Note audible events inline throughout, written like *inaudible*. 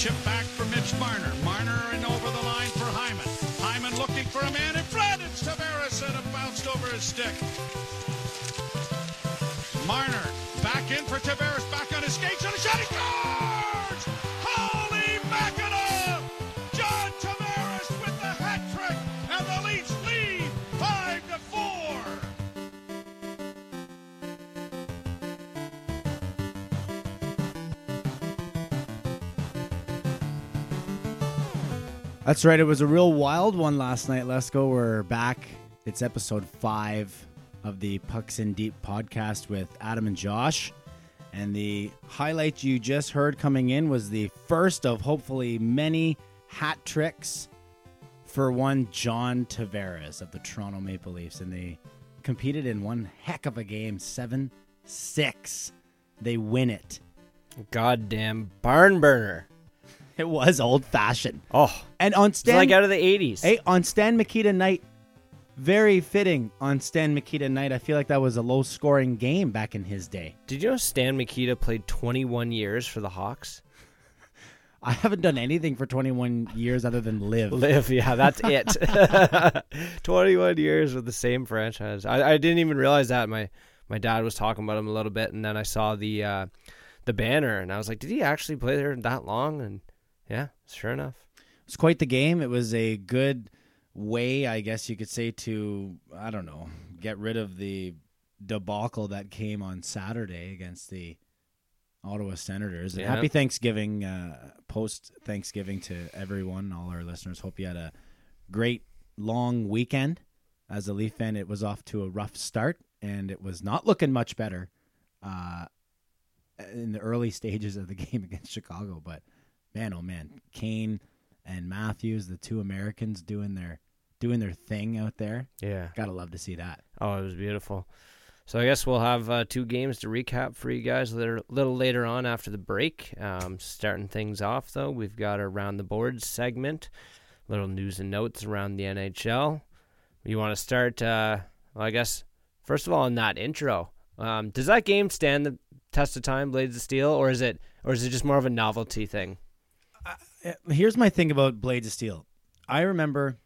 chip back for Mitch Marner. Marner and over the line for Hyman. Hyman looking for a man in front. It's Tavares and it bounced over his stick. Marner back in for Tavares. Back on his skates and a shot. He scores! That's right. It was a real wild one last night. Let's go. We're back. It's episode five of the Pucks in Deep podcast with Adam and Josh. And the highlight you just heard coming in was the first of hopefully many hat tricks for one John Tavares of the Toronto Maple Leafs. And they competed in one heck of a game 7 6. They win it. Goddamn barn burner. It was old fashioned. Oh, And on it's Stan, like out of the 80s. Hey, on Stan Mikita night, very fitting on Stan Mikita night. I feel like that was a low scoring game back in his day. Did you know Stan Mikita played 21 years for the Hawks? *laughs* I haven't done anything for 21 years other than live. Live, yeah, that's it. *laughs* *laughs* 21 years with the same franchise. I, I didn't even realize that. My my dad was talking about him a little bit, and then I saw the uh, the banner, and I was like, did he actually play there that long? And yeah, sure enough. It's quite the game. It was a good way, I guess you could say, to, I don't know, get rid of the debacle that came on Saturday against the Ottawa Senators. Yeah. happy Thanksgiving, uh, post Thanksgiving to everyone, all our listeners. Hope you had a great long weekend. As a Leaf fan, it was off to a rough start, and it was not looking much better uh, in the early *laughs* stages of the game against Chicago. But man, oh man, Kane and Matthews, the two Americans doing their doing their thing out there. Yeah. Gotta love to see that. Oh, it was beautiful. So I guess we'll have uh, two games to recap for you guys a little, little later on after the break. Um, starting things off though, we've got a round the board segment, little news and notes around the NHL. You want to start? Uh, well, I guess first of all in that intro, um, does that game stand the test of time, Blades of Steel, or is it, or is it just more of a novelty thing? Uh, Here's my thing about Blades of Steel. I remember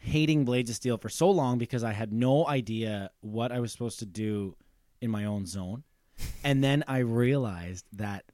hating Blades of Steel for so long because I had no idea what I was supposed to do in my own zone. And then I realized that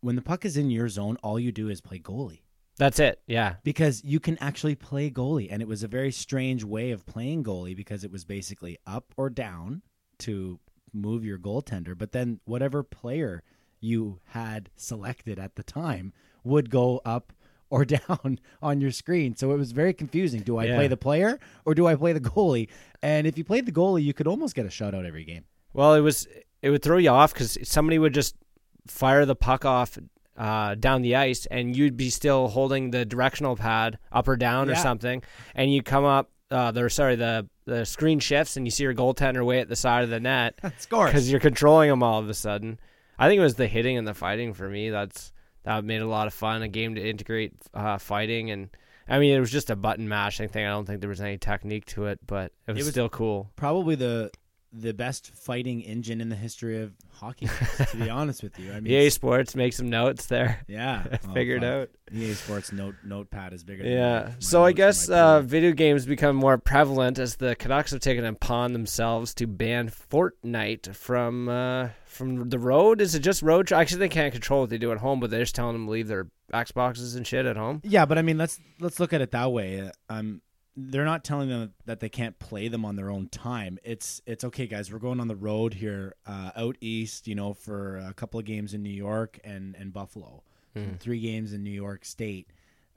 when the puck is in your zone, all you do is play goalie. That's it. Yeah. because you can actually play goalie and it was a very strange way of playing goalie because it was basically up or down to move your goaltender but then whatever player you had selected at the time would go up or *laughs* down on your screen so it was very confusing do i Yeah. play the player or do i play the goalie and if you played the goalie you could almost get a shutout every game Well, it was it would throw you off because somebody would just fire the puck off uh, down the ice, and you'd be still holding the directional pad up or down or something, and you come up. Uh, the sorry, the the screen shifts, and you see your goaltender way at the side of the net *laughs* Score because you're controlling them all of a sudden. I think it was the hitting and the fighting for me. That's that made a lot of fun. A game to integrate uh, fighting and. I mean, it was just a button mashing thing. I don't think there was any technique to it, but it was, was- still cool. probably the the best fighting engine in the history of hockey *laughs* to be honest with you i mean EA Sports make some notes there. Yeah, *laughs* Oh, Figured out. EA Sports note notepad is bigger. Than Yeah. my- my So I guess uh, video games become more prevalent as the Canucks have taken upon themselves to ban Fortnite from uh, from the road. Is it just road? tra- Actually, they can't control what they do at home, but they're just telling them to leave their Xboxes and shit at home. yeah, but I mean, let's let's look at it that way. Um, they're not telling them that they can't play them on their own time. It's it's okay, guys. We're going on the road here, uh, out east. You know, for a couple of games in New York and and Buffalo, and three games in New York State.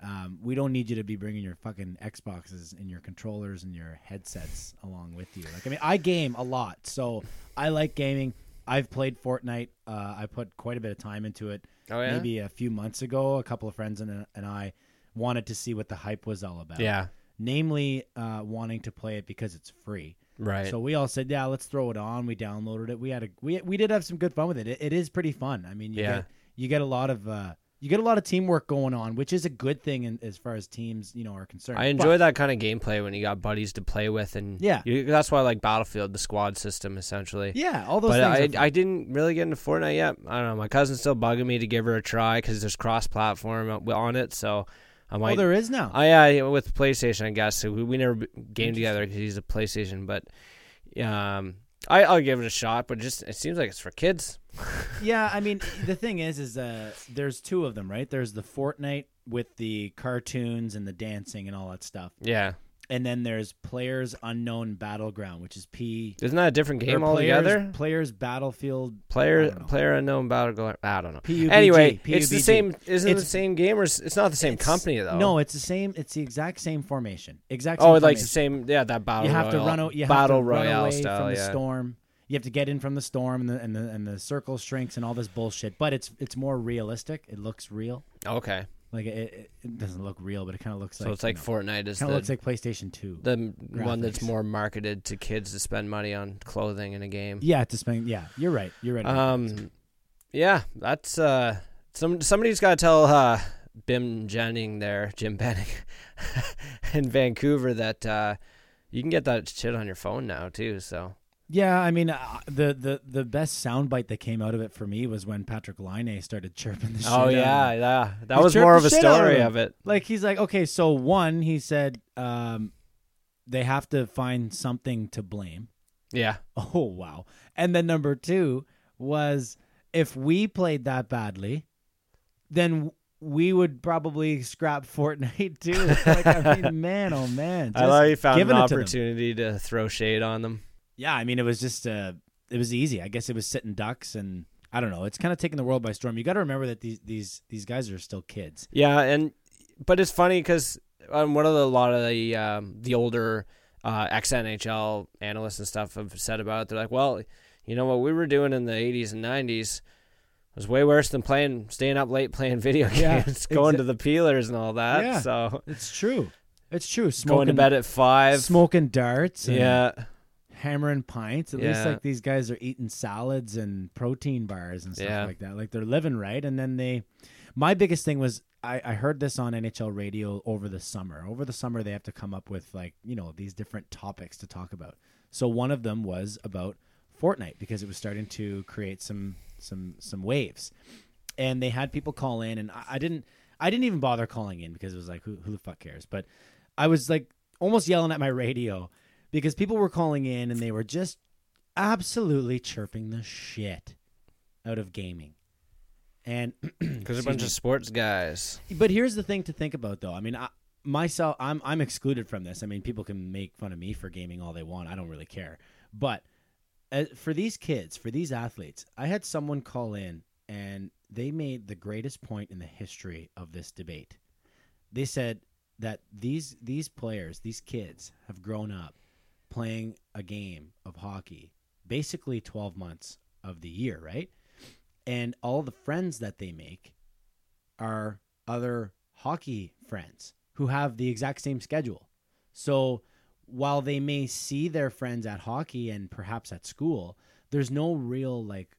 Um, we don't need you to be bringing your fucking Xboxes and your controllers and your headsets along with you. Like, I mean, I game a lot, so I like gaming. I've played Fortnite. Uh, I put quite a bit of time into it. Oh, yeah? maybe a few months ago, a couple of friends and, and I wanted to see what the hype was all about. Yeah. Namely uh, wanting to play it because it's free. Right. So we all said, "Yeah, let's throw it on." We downloaded it. We had a we we did have some good fun with it. It, it is pretty fun. I mean, you Yeah. get you get a lot of uh, You get a lot of teamwork going on, which is a good thing in, as far as teams, you know, are concerned. I enjoy that kind of gameplay when you got buddies to play with, and Yeah. you, that's why I like Battlefield, the squad system, essentially. Yeah, all those but things. I. I didn't really get into Fortnite yet. I don't know. My cousin's still bugging me to give her a try because there's cross-platform on it. So I oh, there is now. Oh yeah, with PlayStation, I guess. So we, we never gamed together because he's a PlayStation, but um, I, I'll give it a shot. But just it seems like it's for kids. *laughs* yeah, I mean, the thing is, is uh, there's two of them, right? There's the Fortnite with the cartoons and the dancing and all that stuff, Yeah, and then there's Players Unknown Battleground, which is P. isn't that a different game players, altogether? Players Battlefield. Player player unknown battleground. I don't know. PUBG, Anyway, it's the same. Isn't it the same game or it's not the same company though? No, it's the same. It's the exact same formation. Exact. Oh, same Oh, like the same. Yeah, that battle. you have to run. You have battle to run away style. from the yeah. storm. You have to get in from the storm and the and the and the circle shrinks and all this bullshit. But it's it's more realistic. It looks real. Okay, Like it, it, doesn't look real, but it kind of looks so like it's like you Fortnite is kind of looks like PlayStation Two. the m- one that's more marketed to kids to spend money on clothing in a game. yeah, to spend. Yeah, you're right. You're right. Um, yeah, that's uh, some somebody's got to tell uh, Bim Jennings there, Jim *laughs* Benning, in Vancouver that uh, you can get that shit on your phone now too. So Yeah, I mean, uh, the the the best soundbite that came out of it for me was when Patrick Laine started chirping the shit. oh out of yeah, him. yeah, that He was more of a out of story of it. Like he's like, okay, so one, he said, um, they have to find something to blame. Yeah, *laughs* Oh wow! And then number two was if we played that badly, then we would probably scrap Fortnite too. like I mean, *laughs* man, oh man! I thought you found an it to opportunity to, throw shade on them. Yeah, I mean, it was just uh, it was easy. I guess it was sitting ducks, and I don't know. It's kind of taking the world by storm. You got to remember that these these these guys are still kids. Yeah, and but it's funny because um, one of the, a lot of the um, the older uh, ex NHL analysts and stuff have said about it. They're like, well, you know what we were doing in the '80s and '90s was way worse than playing, staying up late playing video Yeah, games, *laughs* going exa- to the peelers and all that. Yeah. So It's true. It's true. Smoking, going to bed at five. smoking darts. Yeah, hammering pints. At least like these guys are eating salads and protein bars and stuff Yeah. like that. Like they're living right. And then they, my biggest thing was I, I heard this on NHL radio over the summer. Over the summer, they have to come up with like you know these different topics to talk about. So one of them was about Fortnite because it was starting to create some some some waves, and they had people call in, and I, I didn't I didn't even bother calling in because it was like who who the fuck cares? But I was like almost yelling at my *laughs* radio because people were calling in and they were just absolutely chirping the shit out of gaming. And *clears throat* because a bunch me. of sports guys. But here's the thing to think about, though. I mean, I, myself, I'm I'm excluded from this. I mean, people can make fun of me for gaming all they want. I don't really care. But uh, for these kids, for these athletes, I had someone call in and they made the greatest point in the history of this debate. They said that these these players, these kids, have grown up playing a game of hockey basically 12 months of the year, right? And all the friends that they make are other hockey friends who have the exact same schedule. So while they may see their friends at hockey and perhaps at school, there's no real like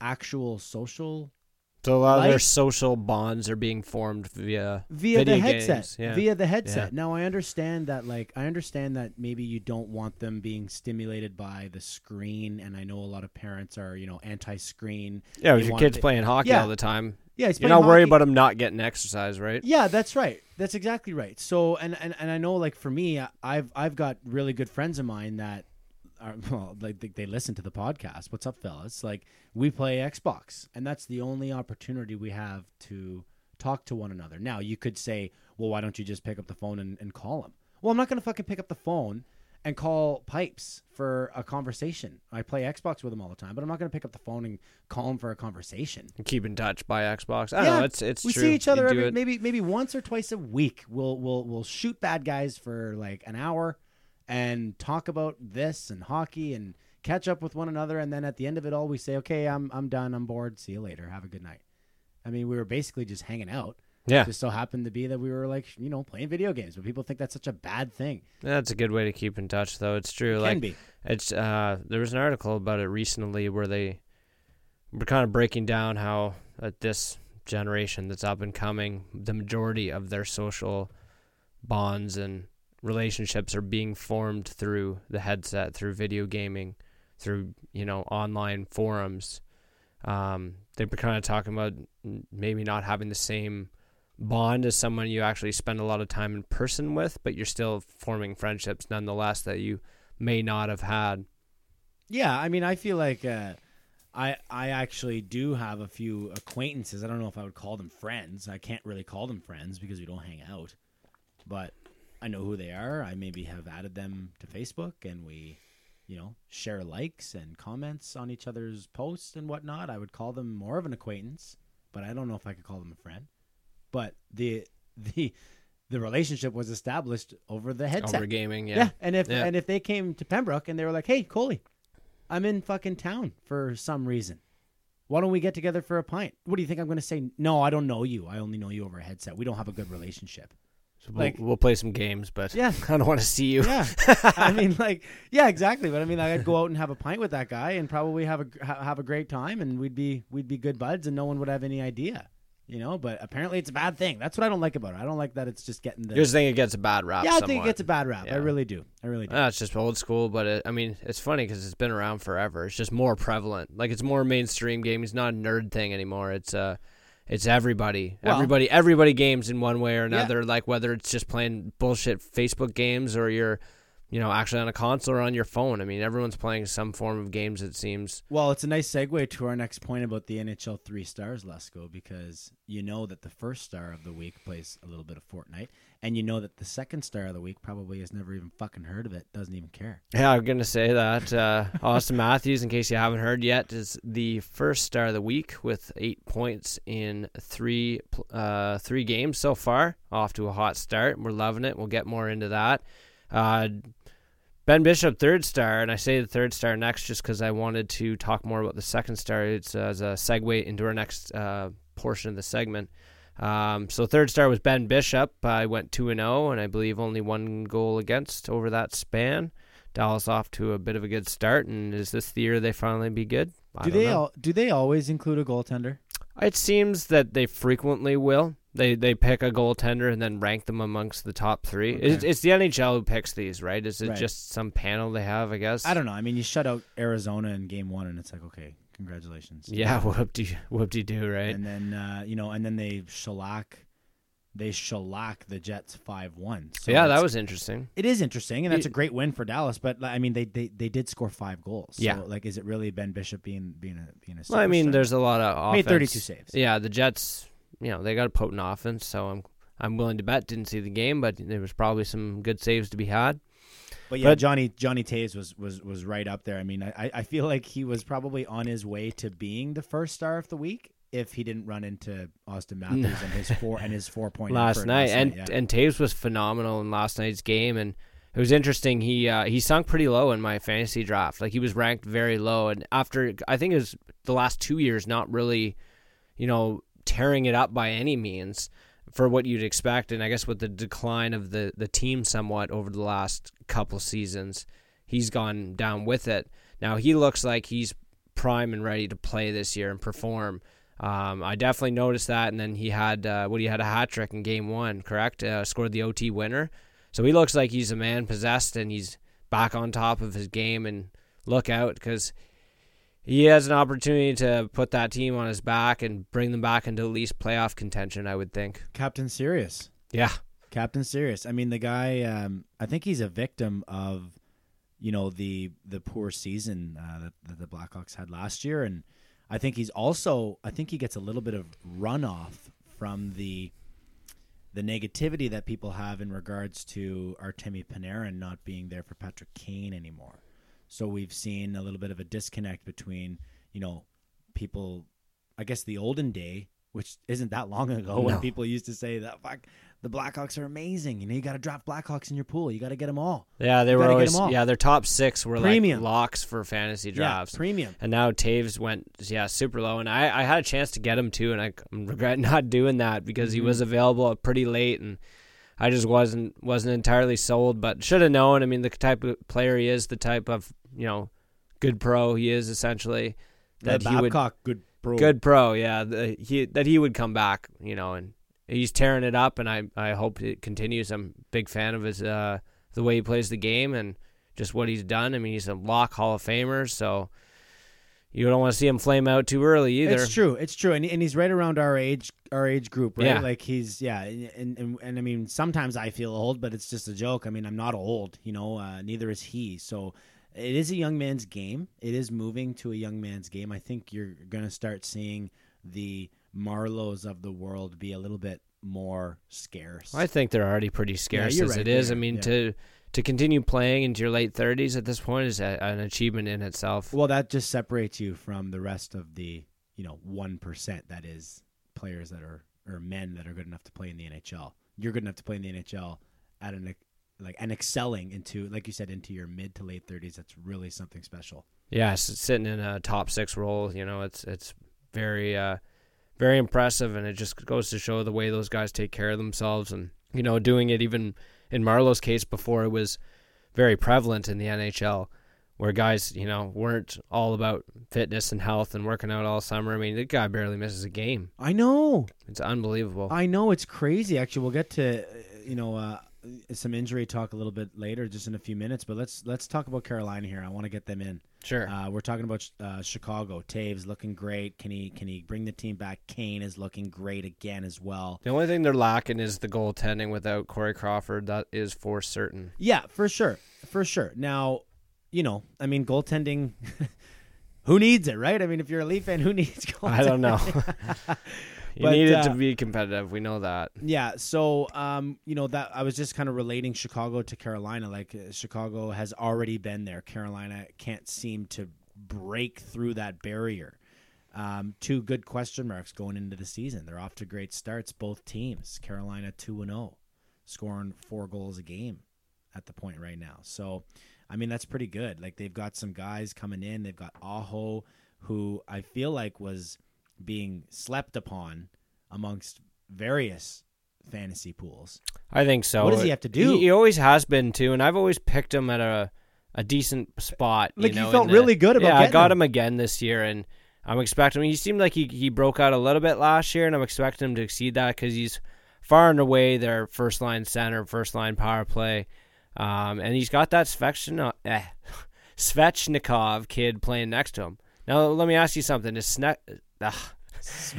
actual social So a lot of their social bonds are being formed via via the headset yeah. via the headset Yeah. now i understand that like i understand that maybe you don't want them being stimulated by the screen and i know a lot of parents are you know anti-screen yeah. With your kids it- playing hockey Yeah. all the time. yeah he's You're not worried about them not getting exercise, right? Yeah, that's right. That's exactly right. So, and and, and I know, like for me, I've I've got really good friends of mine that are *laughs* well, like they, they listen to the podcast. What's up, fellas? Like we play Xbox, and that's the only opportunity we have to talk to one another. Now, you could say, well, why don't you just pick up the phone and, and call them? Well, I'm not going to fucking pick up the phone and call Pipes for a conversation. I play Xbox with him all the time, but I'm not going to pick up the phone and call him for a conversation Keep in touch by Xbox. I don't know. It's it's we true. see each other every, maybe maybe once or twice a week. We'll we'll we'll shoot bad guys for like an hour and talk about this and hockey and catch up with one another. And then at the end of it all, we say, "Okay, I'm I'm done. I'm bored. See you later. Have a good night." I mean, we were basically just hanging out. Yeah, Just so happened to be that we were like, you know, playing video games. But people think that's such a bad thing. that's a good way to keep in touch, though. It's true. It like can be. It's uh, there was an article about it recently where they were kind of breaking down how at this generation that's up and coming, the majority of their social bonds and relationships are being formed through the headset, through video gaming, through you know online forums. Um, they were kind of talking about maybe not having the same bond as someone you actually spend a lot of time in person with, but you're still forming friendships nonetheless that you may not have had. Yeah, I mean, I feel like uh, I I actually do have a few acquaintances. I don't know if I would call them friends. I can't really call them friends because we don't hang out, but I know who they are. I maybe have added them to Facebook, and we, you know, share likes and comments on each other's posts and whatnot. I would call them more of an acquaintance, but I don't know if I could call them a friend. But the *laughs* the the relationship was established over the headset. Over gaming, yeah. Yeah, and if Yeah. and if they came to Pembroke and they were like, "Hey, Coley, I'm in fucking town for some reason. Why don't we get together for a pint?" What do you think I'm going to say? No, I don't know you. I only know you over a headset. We don't have a good relationship. So we'll, like- we'll play some games, but Yeah. *laughs* I don't want to see you. Yeah, I mean, *laughs* like, yeah, exactly. But I mean, I'd go out and have a pint with that guy and probably have a ha- have a great time, and we'd be we'd be good buds, and no one would have any idea, you know. But apparently, it's a bad thing. That's what I don't like about it. I don't like that it's just getting the. You just think it gets a bad rap. yeah, I think somewhat. it gets a bad rap. I really do. I really do. It's just old school, but it, I mean, it's funny because it's been around forever. It's just more prevalent. Like it's more mainstream gaming. It's not a nerd thing anymore. It's uh, it's everybody. Well- everybody, everybody games in one way or another. Like whether it's just playing bullshit Facebook games or you're, you know, actually on a console or on your phone. I mean, everyone's playing some form of games. It seems. Well, it's a nice segue to our next point about the NHL three stars, Lesko, because you know that the first star of the week plays a little bit of Fortnite, and you know that the second star of the week probably has never even fucking heard of it, doesn't even care. Yeah, I'm gonna say that uh, *laughs* Auston Matthews, in case you haven't heard yet, is the first star of the week with eight points in three uh, three games so far. Off to a hot start. We're loving it. We'll get more into that. Uh, ben Bishop, third star, and I say the third star next just because I wanted to talk more about the second star. It's uh, as a segue into our next uh, portion of the segment. Um, so third star was Ben Bishop. I went two and zero, and I believe only one goal against over that span. Dallas off to a bit of a good start, and is this the year they finally be good? I do don't they know. al- do they always include a goaltender? It seems that they frequently will. They they pick a goaltender and then rank them amongst the top three. Okay. It's, it's the NHL who picks these, right? Is it Right. just some panel they have? I guess. I don't know. I mean, you shut out Arizona in game one, and it's like, okay, congratulations. Yeah, whoop de whoop de do, right? And then uh, you know, and then they shellac, they shellac the Jets five one. So yeah, that was interesting. It is interesting, and that's a great win for Dallas. But I mean, they, they they did score five goals. So, Yeah. like, is it really Ben Bishop being being a being a? Well, I mean, there's a lot of offense. Made 32 saves. Yeah, the Jets, you know, they got a potent offense, so I'm I'm willing to bet. Didn't see the game, but there was probably some good saves to be had. But yeah, but- Johnny Johnny Toews was was was right up there. I mean, I I feel like he was probably on his way to being the first star of the week if he didn't run into Austin *laughs* Matthews and his four and his four point last night, last and yeah. and Toews was phenomenal in last night's game, and it was interesting. He uh, he sunk pretty low in my fantasy draft. Like he was ranked very low, and after I think it was the last two years, not really, you know, tearing it up by any means for what you'd expect. And I guess with the decline of the the team somewhat over the last couple seasons, he's gone down with it. Now he looks like he's prime and ready to play this year and perform. Um, I definitely noticed that, and then he had uh, what he had a hat trick in game one, correct? Uh, scored the OT winner, so he looks like he's a man possessed, and he's back on top of his game. And look out because he has an opportunity to put that team on his back and bring them back into at least playoff contention. I would think. Captain Serious. Yeah, Captain Serious. I mean, the guy. Um, I think he's a victim of, you know, the the poor season uh, that, that the Blackhawks had last year, and I think he's also. I think he gets a little bit of runoff from the the negativity that people have in regards to Artemi Panarin not being there for Patrick Kane anymore. So we've seen a little bit of a disconnect between, you know, people. I guess the olden day, which isn't that long ago, when people used to say that fuck the Blackhawks are amazing. You know, you got to draft Blackhawks in your pool. You got to get them all. yeah, they You were always yeah. Their top six were Premium. like locks for fantasy drafts. Yeah, premium. And now Toews went, yeah, super low. And I, I had a chance to get him too, and I regret *laughs* not doing that because he Mhm. was available pretty late, and I just wasn't wasn't entirely sold. But should have known. I mean, the type of player he is, the type of you know good pro he is, essentially. That That he would, Babcock, good pro. good pro. Yeah, the, he that he would come back. You know, and he's tearing it up, and I I hope it continues. I'm a big fan of his uh the way he plays the game and just what he's done. I mean, he's a lock Hall of Famer, so you don't want to see him flame out too early either. It's true. It's true, and and he's right around our age, our age group, right? Yeah. Like he's yeah, and, and and I mean sometimes I feel old, but it's just a joke. I mean I'm not old, you know. Uh, neither is he. So it is a young man's game. It is moving to a young man's game. I think you're gonna start seeing the Marleaus of the world be a little bit more scarce. I think they're already pretty scarce you're as right it is. I mean, yeah. to to continue playing into your late thirties at this point is a, an achievement in itself. Well, that just separates you from the rest of the, you know, one percent that is players that are or men that are good enough to play in the NHL. You're good enough to play in the NHL at an like and excelling into, like you said, into your mid to late thirties. That's really something special. yeah, s- sitting in a top six role, you know, it's it's very uh, very impressive, and it just goes to show the way those guys take care of themselves, and you know, doing it even in Marleau's case before it was very prevalent in the NHL, where guys, you know, weren't all about fitness and health and working out all summer. I mean, the guy barely misses a game. I know, It's unbelievable. I know, it's crazy. Actually, we'll get to, uh, you know, uh, some injury talk a little bit later, just in a few minutes. But let's let's talk about Carolina here. I want to get them in. Sure. Uh, we're talking about uh, Chicago. Toews looking great. Can he can he bring the team back? Kane is looking great again as well. The only thing they're lacking is the goaltending without Corey Crawford. That is for certain. Yeah, for sure, for sure. Now, you know, I mean, goaltending. *laughs* who needs it, right? I mean, if you're a Leaf fan, who *laughs* needs goaltending? I don't know. *laughs* you But, need it uh, to be competitive. We know that. Yeah, so um, you know that I was just kind of relating Chicago to Carolina. Like uh, Chicago has already been there. Carolina can't seem to break through that barrier. Um, two good question marks going into the season. They're off to great starts, both teams. Carolina two and zero, scoring four goals a game at the point right now. So, I mean that's pretty good. Like they've got some guys coming in. They've got Aho, who I feel like was being slept upon amongst various fantasy pools. I think so. What does he have to do? He, he always has been too, and I've always picked him at a a decent spot. Like, you know, felt in the- really good about Yeah, I got him. him again this year, and I'm expecting. He seemed like he he broke out a little bit last year, and I'm expecting him to exceed that because he's far and away their first line center, first line power play, um, and he's got that Svechnikov, eh, *laughs* Svechnikov kid playing next to him. Now let me ask you something: Is Sne- ugh,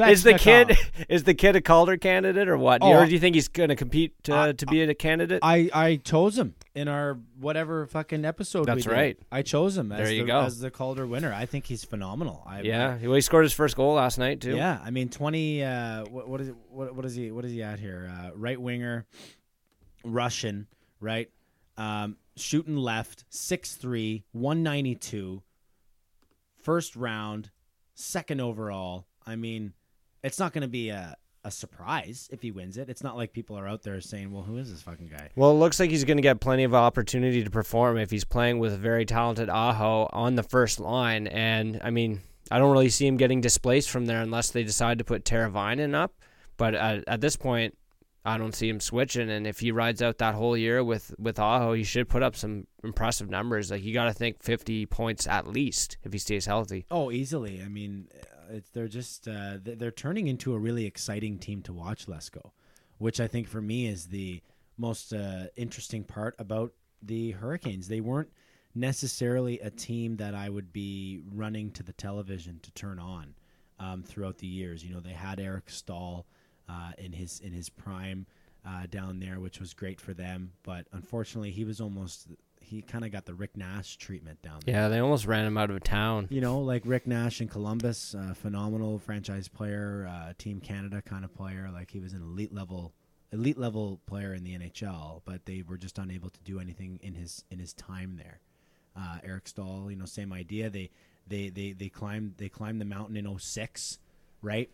is the kid *laughs* is the kid a Calder candidate or what? Oh, or do you think he's going to compete to, I- to be a candidate? I I chose him in our whatever fucking episode. That's we did. right. I chose him as There you the, go. as the Calder winner. I think he's phenomenal. I, yeah, well, he scored his first goal last night too. Yeah, I mean twenty. Uh, what, what is it? What, what is he? What is he at here? Uh, right winger, Russian, right? Um, shooting left, 6'3", 192, first round, second overall. I mean, it's not going to be a a surprise if he wins it. It's not like people are out there saying, "Well, who is this fucking guy?" Well, it looks like he's going to get plenty of opportunity to perform if he's playing with a very talented Aho on the first line. And I mean, I don't really see him getting displaced from there unless they decide to put Teravainen up. But at, at this point, I don't see him switching. And if he rides out that whole year with with Aho, he should put up some impressive numbers. Like you got to think fifty points at least if he stays healthy. Oh, easily. I mean, uh, they're just uh, they- they're turning into a really exciting team to watch. Lesko, which I think for me is the most uh, interesting part about the Hurricanes. They weren't necessarily a team that I would be running to the television to turn on um, throughout the years. You know, they had Eric Staal uh, in his in his prime uh, down there, which was great for them. But unfortunately, he was almost he kind of got the Rick Nash treatment down there. Yeah, they almost ran him out of town. You know, like Rick Nash in Columbus, uh, phenomenal franchise player, uh, Team Canada kind of player. Like he was an elite level, elite level player in the NHL, but they were just unable to do anything in his in his time there. Uh, Eric Staal, you know, same idea. They they they they climbed they climbed the mountain in 06, right?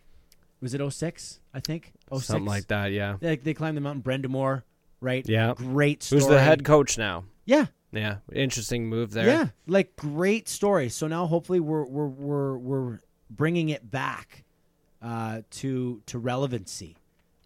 Was it 06, I think? 06? Something like that, yeah. They, they climbed the mountain. Brind'Amour, right? Yeah. Great story. Who's the head coach now? Yeah, Yeah, interesting move there. yeah, like great story. So now hopefully we're we're we're we're bringing it back uh, to to relevancy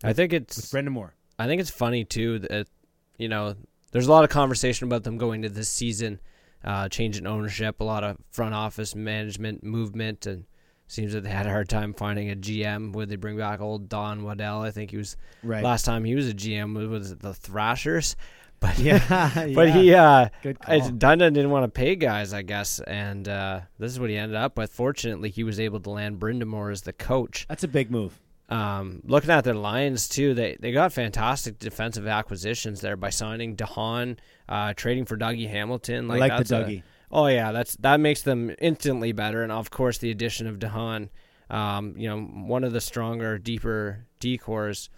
I think with it's Brind'Amour. I think it's funny too that you know there's a lot of conversation about them going to this season, uh, changing ownership, a lot of front office management movement, and Seems that they had a hard time finding a GM. Would they bring back old Don Waddell? I think he was Right. last time he was a GM was, the Thrashers, *laughs* but yeah, *laughs* but yeah. he uh, Good. Dundon didn't want to pay guys, I guess, and uh, this is what he ended up with. Fortunately, he was able to land Brind'Amour as the coach. That's a big move. Um, looking at their Lions too, they they got fantastic defensive acquisitions there by signing de Haan, uh, trading for Dougie Hamilton. I like the a- Dougie. Oh yeah, that's that makes them instantly better, and of course the addition of de Haan, um, you know, one of the stronger, deeper D-corps.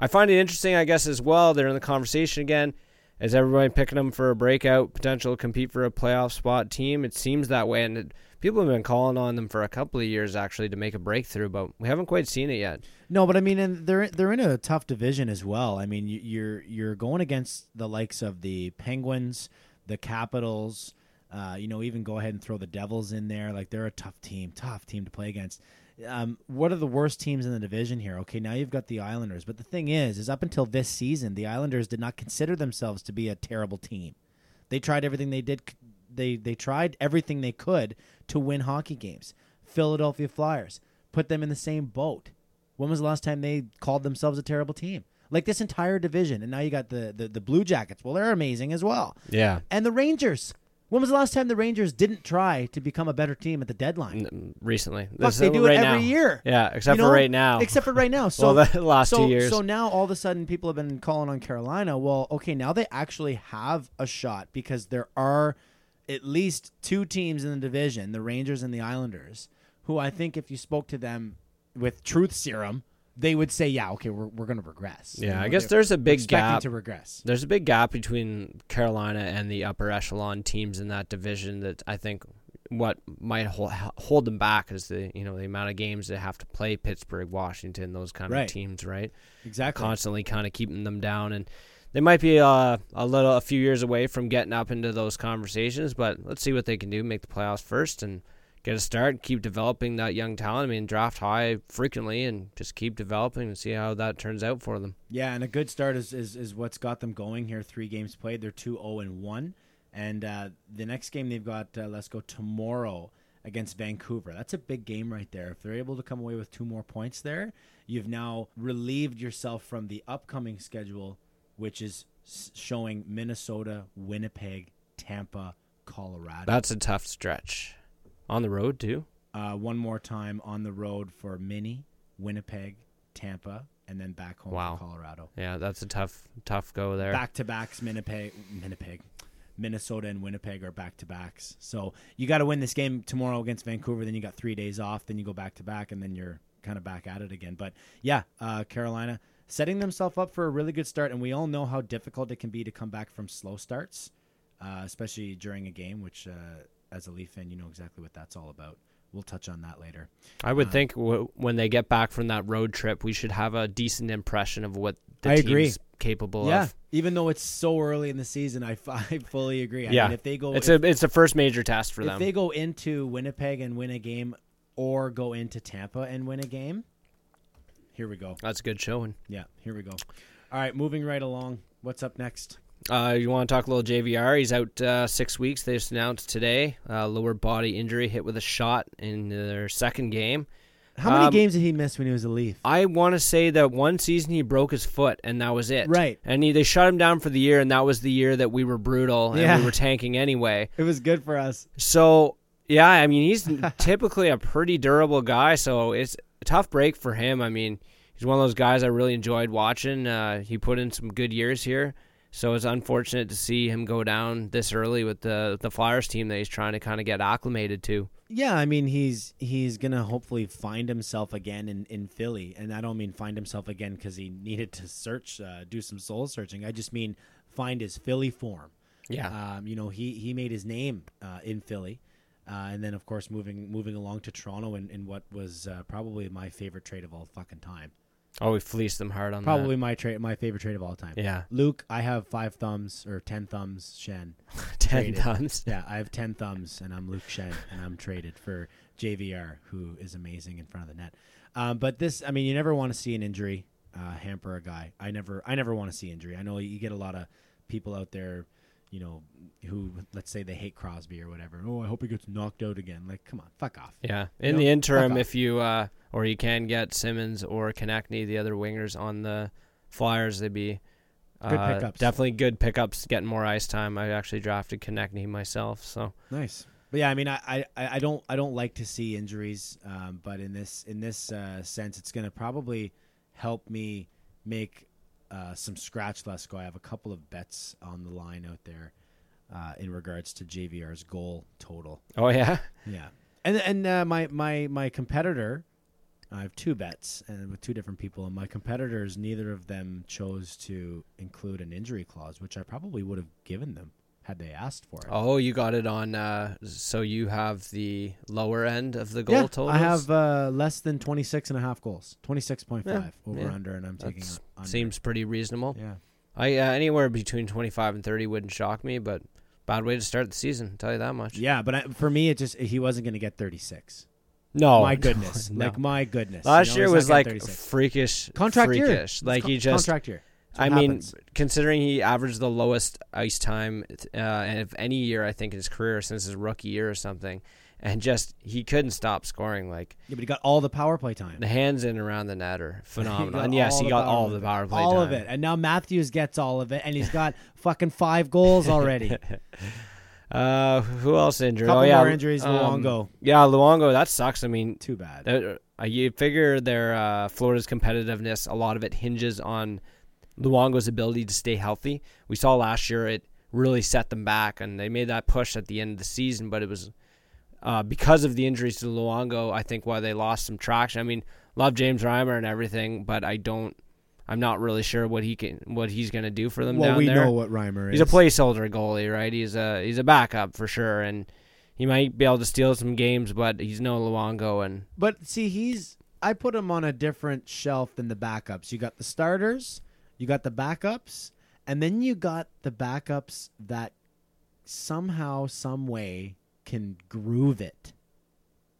I find it interesting, I guess, as well. They're in the conversation again. Is everybody picking them for a breakout potential, compete for a playoff spot team? It seems that way, and it, people have been calling on them for a couple of years actually to make a breakthrough, but we haven't quite seen it yet. No, but I mean, and they're they're in a tough division as well. I mean, you- you're you're going against the likes of the Penguins, the Capitals. Uh, you know, even go ahead and throw the Devils in there. Like they're a tough team, tough team to play against. Um, what are the worst teams in the division here? Okay, now you've got the Islanders, but the thing is, is up until this season, the Islanders did not consider themselves to be a terrible team. They tried everything they did. They they tried everything they could to win hockey games. Philadelphia Flyers put them in the same boat. When was the last time they called themselves a terrible team? Like this entire division, and now you got the the, the Blue Jackets. Well, they're amazing as well, Yeah. and the Rangers. When was the last time the Rangers didn't try to become a better team at the deadline? Recently, Fuck, they do it every now. year. Yeah, except You for right now. Except for right now. *laughs* So well, the last so, two years. So now all of a sudden people have been calling on Carolina. Well, okay, now they actually have a shot because there are at least two teams in the division, the Rangers and the Islanders, who I think if you spoke to them with truth serum, they would say, "Yeah, okay, we're we're going to regress." yeah, You know, I guess there's a big gap. to regress. There's a big gap between Carolina and the upper echelon teams in that division. That I think what might hold, hold them back is the you know the amount of games they have to play Pittsburgh, Washington, those kind Right. of teams, right? Exactly. Constantly kind of keeping them down, and they might be uh, a little a few years away from getting up into those conversations. But let's see what they can do. Make the playoffs first and get a start. Keep developing that young talent. I mean, draft high frequently and just keep developing and see how that turns out for them. Yeah, and a good start is, is, is what's got them going here. Three games played. They're 2 0 and 1. And uh, the next game they've got, uh, let's go tomorrow against Vancouver. That's a big game right there. If they're able to come away with two more points there, you've now relieved yourself from the upcoming schedule, which is showing Minnesota, Winnipeg, Tampa, Colorado. That's a tough stretch. On the road too. Uh, one more time on the road for Mini, Winnipeg, Tampa, and then back home Wow. for Colorado. Yeah, that's a tough tough go there. back to backs Winnipeg Winnipeg Minnesota and Winnipeg are back to backs. So you got to win this game tomorrow against Vancouver. Then you got three days off. Then you go back to back, and then you're kind of back at it again. But yeah, uh, Carolina setting themselves up for a really good start, and we all know how difficult it can be to come back from slow starts, uh, especially during a game. Which, uh, as a Leaf fan, you know exactly what that's all about. We'll touch on that later. I would Uh, think w- when they get back from that road trip, we should have a decent impression of what the I team's agree. capable yeah, of. even though it's so early in the season, I, f- *laughs* I fully agree. I Yeah. mean, if they go, It's if- a it's the first major test for if them. If they go into Winnipeg and win a game, or go into Tampa and win a game, here we go. That's a good showing. Yeah, here we go. All right, moving right along. What's up next? Uh, you want to talk a little JVR? He's out uh, six weeks. They just announced today. Uh, lower body injury, hit with a shot in their second game. How many Um, games did he miss when he was a Leaf? I want to say that one season he broke his foot, and that was it. Right. And he, they shut him down for the year, and that was the year that we were brutal and Yeah. we were tanking anyway. It was good for us. So yeah, I mean he's *laughs* typically a pretty durable guy, so it's a tough break for him. I mean he's one of those guys I really enjoyed watching. Uh, he put in some good years here, so it's unfortunate to see him go down this early with the the Flyers team that he's trying to kind of get acclimated to. Yeah, I mean he's he's gonna hopefully find himself again in, in Philly, and I don't mean find himself again because he needed to search, uh, do some soul searching. I just mean find his Philly form. Yeah, Um, you know, he he made his name uh, in Philly, uh, and then of course moving moving along to Toronto in, in what was uh, probably my favorite trade of all fucking time. Oh we fleeced them hard on Probably my trade my favorite trade of all time. Yeah, Luke, I have five thumbs or ten thumbs. Schenn, *laughs* ten Traded. times. *laughs* yeah, I have ten thumbs, and I'm Luke Schenn, and I'm traded for JVR, who is amazing in front of the net. Um, but this, I mean, you never want to see an injury uh, hamper a guy. I never, I never want to see injury. I know you get a lot of people out there, you know, who let's say they hate Crosby or whatever. Oh, I hope he gets knocked out again. Like, come on, fuck off. Yeah. In know, the interim, if you uh, or you can get Simmonds or Konecny, the other wingers on the Flyers, they'd be Good uh, pickups. Definitely good pickups. Getting more ice time. I actually drafted Konecny myself, so Nice. But yeah, I mean, I, I, I don't I don't like to see injuries, um, but in this in this uh, sense, it's going to probably help me make uh, some scratch less go. I have a couple of bets on the line out there uh, in regards to JVR's goal total. oh yeah, Yeah, and and uh, my my my competitor, I have two bets and with two different people, and my competitors, neither of them chose to include an injury clause, which I probably would have given them had they asked for it. Oh, you got it on. Uh, so you have the lower end of the goal yeah, totals. I have uh, less than 26 and a half goals. 26.5 Yeah, over yeah. under, and I'm taking That's- under. Seems pretty reasonable. Yeah. I uh, anywhere between twenty five and thirty wouldn't shock me, but bad way to start the season. Tell you that much. Yeah, but I, for me, it just he wasn't going to get 36. No, my *laughs* goodness, no. like my goodness. Last You know, year was like 36. freakish, contract year. freakish. It's Like con- he just contract year. I mean, considering he averaged the lowest ice time uh, of any year, I think in his career since his rookie year or something, and just he couldn't stop scoring. Like yeah, but he got all the power play time. the hands in around the net are *laughs* phenomenal. and yes, he got all play the power play all time. of it, and now Matthews gets all of it, and he's got fucking five goals already. *laughs* Uh, who else injured? Couple oh yeah, more injuries. um, Luongo, Yeah, Luongo. That sucks. I mean, too bad. That- uh, you figure their uh, Florida's competitiveness, a lot of it hinges on Luongo's ability to stay healthy. We saw last year it really set them back, and they made that push at the end of the season, but it was uh, because of the injuries to Luongo, I think, why they lost some traction. I mean, love James Reimer and everything, but I don't. I'm not really sure what he can, what he's going to do for them well, down we there. know what Reimer is. He's a placeholder goalie, right? He's a he's a backup for sure, and he might be able to steal some games, but he's no Luongo, and But see, he's I put him on a different shelf than the backups. You got the starters, you got the backups, and then you got the backups that somehow, some way can groove it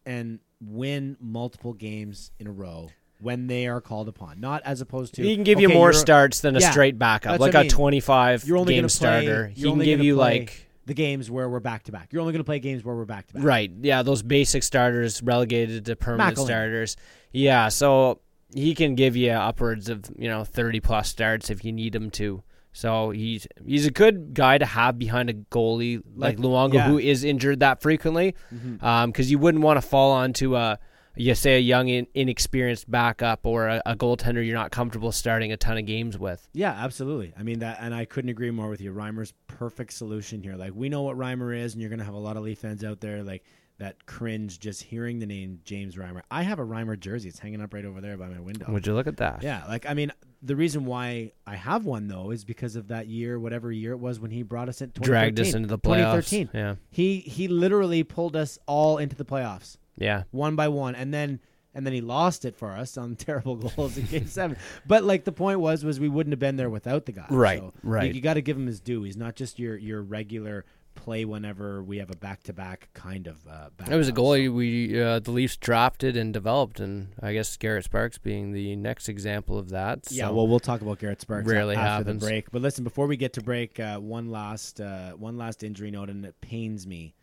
and win multiple games in a row when they are called upon. Not as opposed to He can give you okay, more you're- starts than a Yeah, straight backup, like I a mean. 25 You're only game play- starter. He can only give you like the games where we're back to back. You're only going to play games where we're back to back. right, yeah, those basic starters relegated to permanent starters. Yeah, so he can give you upwards of you know 30 plus starts if you need him to. So he's he's a good guy to have behind a goalie like, Like, Luongo, yeah. who is injured that frequently, mm-hmm. um, because you wouldn't want to fall onto a you say a young in, inexperienced backup or a, a goaltender you're not comfortable starting a ton of games with. Yeah, absolutely. I mean that, and I couldn't agree more with you. Reimer's perfect solution here. Like we know what Reimer is, and you're gonna have a lot of Leaf fans out there like that cringe just hearing the name James Reimer. I have a Reimer jersey. It's hanging up right over there by my window. Would you look at that? Yeah, like I mean, the reason why I have one though is because of that year, whatever year it was when he brought us in. Dragged us into the playoffs. 2013. Yeah, He he literally pulled us all into the playoffs yeah. one by one, and then and then he lost it for us on *laughs* terrible goals in Game Seven. But like the point was, was we wouldn't have been there without the guy. Right, So right. You, you got to give him his due. He's not just your your regular play whenever we have a back to back kind of. Uh, It was a goalie we uh, the Leafs drafted and developed, and I guess Garrett Sparks being the next example of that. Yeah, well, we'll talk about Garrett Sparks Rarely after happens. the break. But listen, before we get to break, uh, one last uh, one last injury note, and it pains me.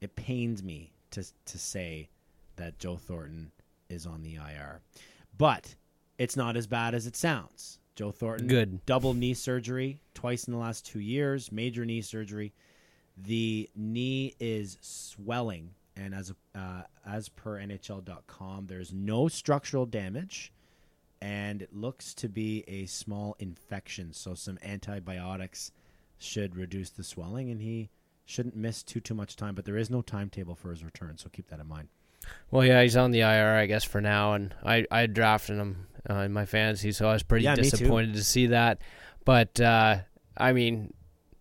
It pains me to to say that Joe Thornton is on the IR, but it's not as bad as it sounds. Joe Thornton, Good. double knee surgery twice in the last two years, major knee surgery. The knee is swelling, and as uh, as per NHL.com, there's no structural damage and it looks to be a small infection. So some antibiotics should reduce the swelling, and he shouldn't miss too too much time. But there is no timetable for his return, so keep that in mind. well, yeah, he's on the IR, I guess, for now, and I I drafted him uh, in my fantasy, so I was pretty Yeah, disappointed to see that. But uh, I mean,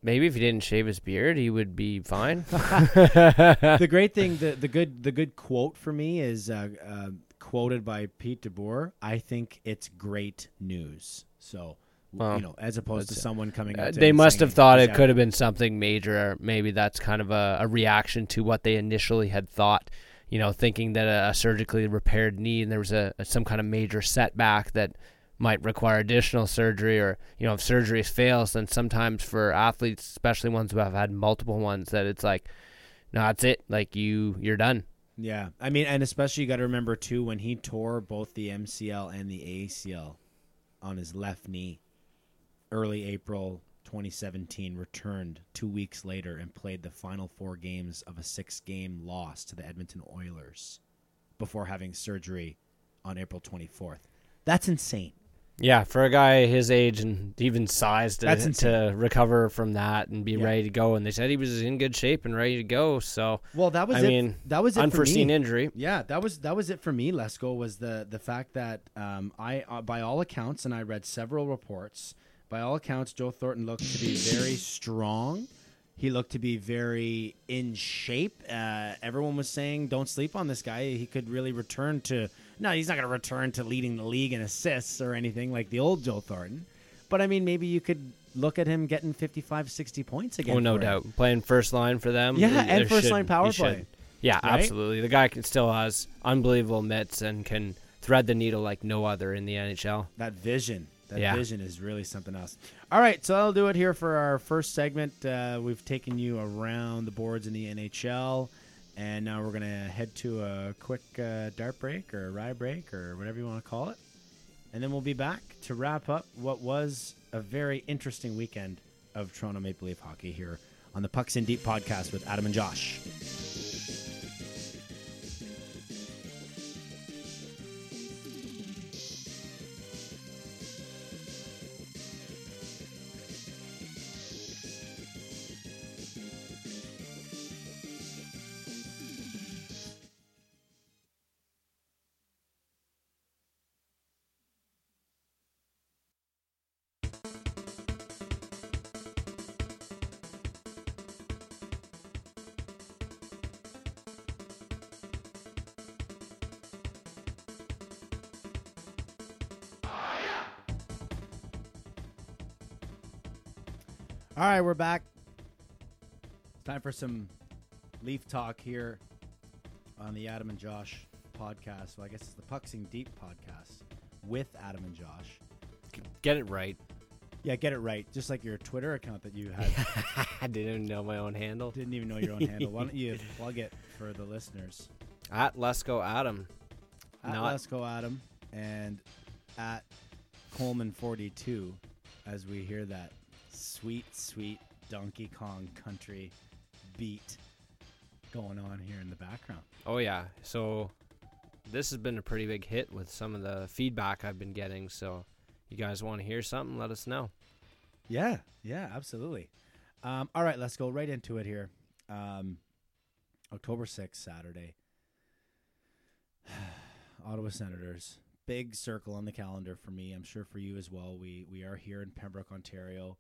maybe if he didn't shave his beard, he would be fine. *laughs* the great thing, the the good the good quote for me is uh, uh, quoted by Pete DeBoer. I think it's great news. So. Well, you know, as opposed to someone coming Uh, out. to they must have thought it could have been something major. Maybe that's kind of a, a reaction to what they initially had thought. You know, thinking that a, a surgically repaired knee and there was a, a some kind of major setback that might require additional surgery or you know if surgery fails then sometimes for athletes especially ones who have had multiple ones that it's like no that's it like you you're done Yeah, I mean, and especially you got to remember too when he tore both the MCL and the ACL on his left knee, early April 2017, returned two weeks later and played the final four games of a six-game loss to the Edmonton Oilers before having surgery on April 24th. That's insane. Yeah for a guy his age and even size to, That's to recover from that and be Yeah. ready to go and they said he was in good shape and ready to go so Well, that was I it. mean, that was it unforeseen for me. injury Yeah, that was that was it for me. Lesko was the the fact that um, I, uh, by all accounts, and I read several reports. By all accounts, Joe Thornton looked to be very strong. He looked to be very in shape. Uh, everyone was saying, "Don't sleep on this guy. He could really return to." No, he's not going to return to leading the league in assists or anything like the old Joe Thornton. But I mean, maybe you could look at him getting 55, 60 points again. oh no for him. doubt playing first line for them Yeah, and there first should- line power he should. play. yeah Right? absolutely the guy can, still has unbelievable mitts and can thread the needle like no other in the nhl That vision. That Yeah. vision is really something else. All right, so that'll do it here for our first segment. Uh, we've taken you around the boards in the NHL, and now we're going to head to a quick uh, dart break or a rye break or whatever you want to call it. And then we'll be back to wrap up what was a very interesting weekend of Toronto Maple Leaf hockey here on the Pucks in Deep podcast with Adam and Josh. Right, we're back. It's time for some Leaf talk here on the Adam and Josh podcast. Well, I guess it's the Pucks in Deep podcast with Adam and Josh. get it right Yeah, get it right. Just like your Twitter account that you had. *laughs* i didn't even know my own handle Didn't even know your own handle. Why don't you *laughs* plug it for the listeners? at Lesko adam At Not- Let's Adam and at Coleman42 as we hear that sweet, sweet Donkey Kong country beat going on here in the background. Oh yeah. So this has been a pretty big hit with some of the feedback I've been getting. So you guys want to hear something? Let us know. Yeah, yeah, absolutely. Um, all right, let's go right into it here. Um, October 6th, Saturday. *sighs* Ottawa Senators. Big circle on the calendar for me. I'm sure for you as well. We we are here in Pembroke, Ontario.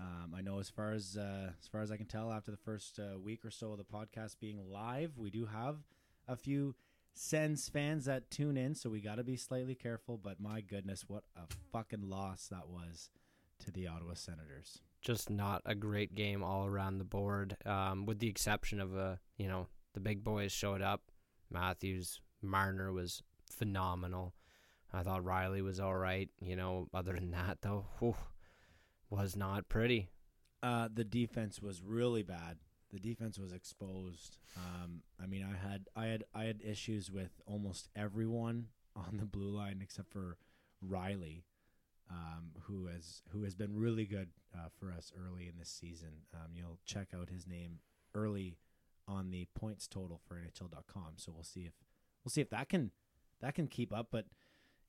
Um, I know as far as uh, as far as I can tell, after the first uh, week or so of the podcast being live, we do have a few Sens fans that tune in, so we got to be slightly careful. But my goodness, what a fucking loss that was to the Ottawa Senators. Just not a great game all around the board, um, with the exception of uh, you know the big boys showed up. Matthews, Marner was phenomenal. I thought Rielly was all right. You know, other than that though, whew, was not pretty. Uh, the defense was really bad. The defense was exposed. Um, I mean, I had I had I had issues with almost everyone *laughs* on the blue line except for Rielly, um, who has who has been really good uh, for us early in this season. Um, you'll check out his name early on the points total for NHL.com. So we'll see if we'll see if that can that can keep up. But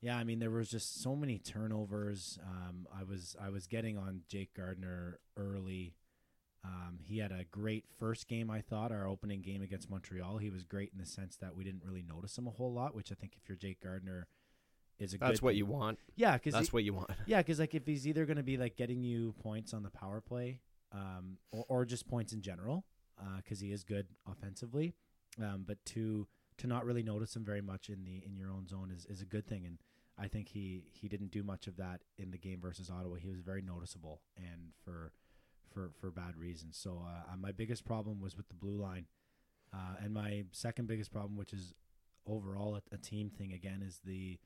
yeah, I mean there was just so many turnovers. Um, I was I was getting on Jake Gardiner early. Um, he had a great first game, I thought. Our opening game against Montreal, he was great in the sense that we didn't really notice him a whole lot. Which I think if you're Jake Gardiner, is a That's good what you want. Yeah, because That's what you want. *laughs* yeah, because like if he's either going to be like getting you points on the power play, um, or, or just points in general, because he is good offensively, um, but to to not really notice him very much in the in your own zone is, is a good thing, and I think he he didn't do much of that in the game versus Ottawa. He was very noticeable, and for for for bad reasons. So uh, uh, my biggest problem was with the blue line, uh, and my second biggest problem, which is overall a, a team thing again, is the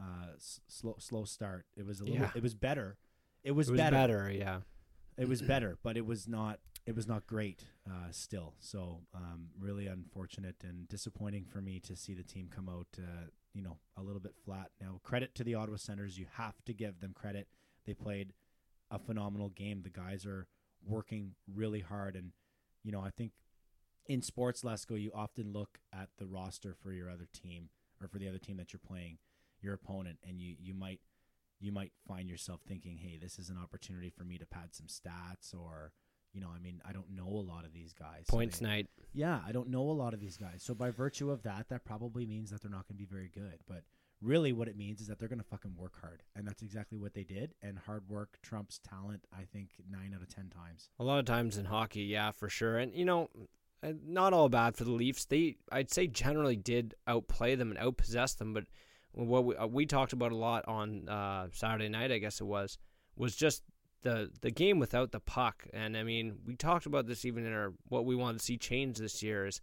uh, s- slow slow start. It was a little. Yeah. It was better. It was, It was better. better, yeah. It was better, but it was not. It was not great uh, still. So um, really unfortunate and disappointing for me to see the team come out. You know, a little bit flat. Now, credit to the Ottawa Senators. You have to give them credit. They played a phenomenal game. The guys are working really hard, and you know, I think in sports, Lesko, you often look at the roster for your other team or for the other team that you're playing, your opponent, and you you might you might find yourself thinking, "Hey, this is an opportunity for me to pad some stats," or you know, I mean, I don't know a lot of these guys. so Points they- night. yeah, I don't know a lot of these guys. So by virtue of that, that probably means that they're not going to be very good. But really, what it means is that they're going to fucking work hard, and that's exactly what they did. And hard work trumps talent. I think nine out of ten times. A lot of times in hockey, yeah, for sure. And you know, uh, not all bad for the Leafs. They, I'd say, generally did outplay them and outpossess them. But what we, uh, we talked about a lot on uh, Saturday night, I guess it was, was just the the game without the puck. And I mean, we talked about this even in our what we wanted to see change this year is.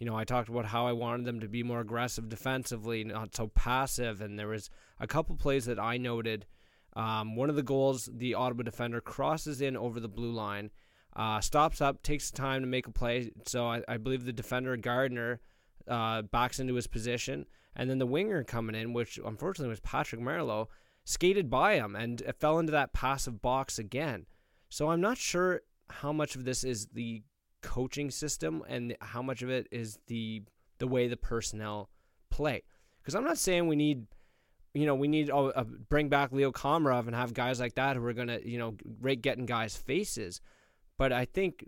You know, I talked about how I wanted them to be more aggressive defensively, not so passive. And there was a couple plays that I noted. Um, one of the goals, the Ottawa defender crosses in over the blue line, uh, stops up, takes the time to make a play. So I, I believe the defender Gardiner uh, backs into his position, and then the winger coming in, which unfortunately was Patrick Marleau, skated by him and fell into that passive box again. So I'm not sure how much of this is the coaching system and how much of it is the the way the personnel play. Because I'm not saying we need you know, we need uh, uh, bring back Leo Komarov and have guys like that who are gonna, you know, rate getting guys faces. But I think,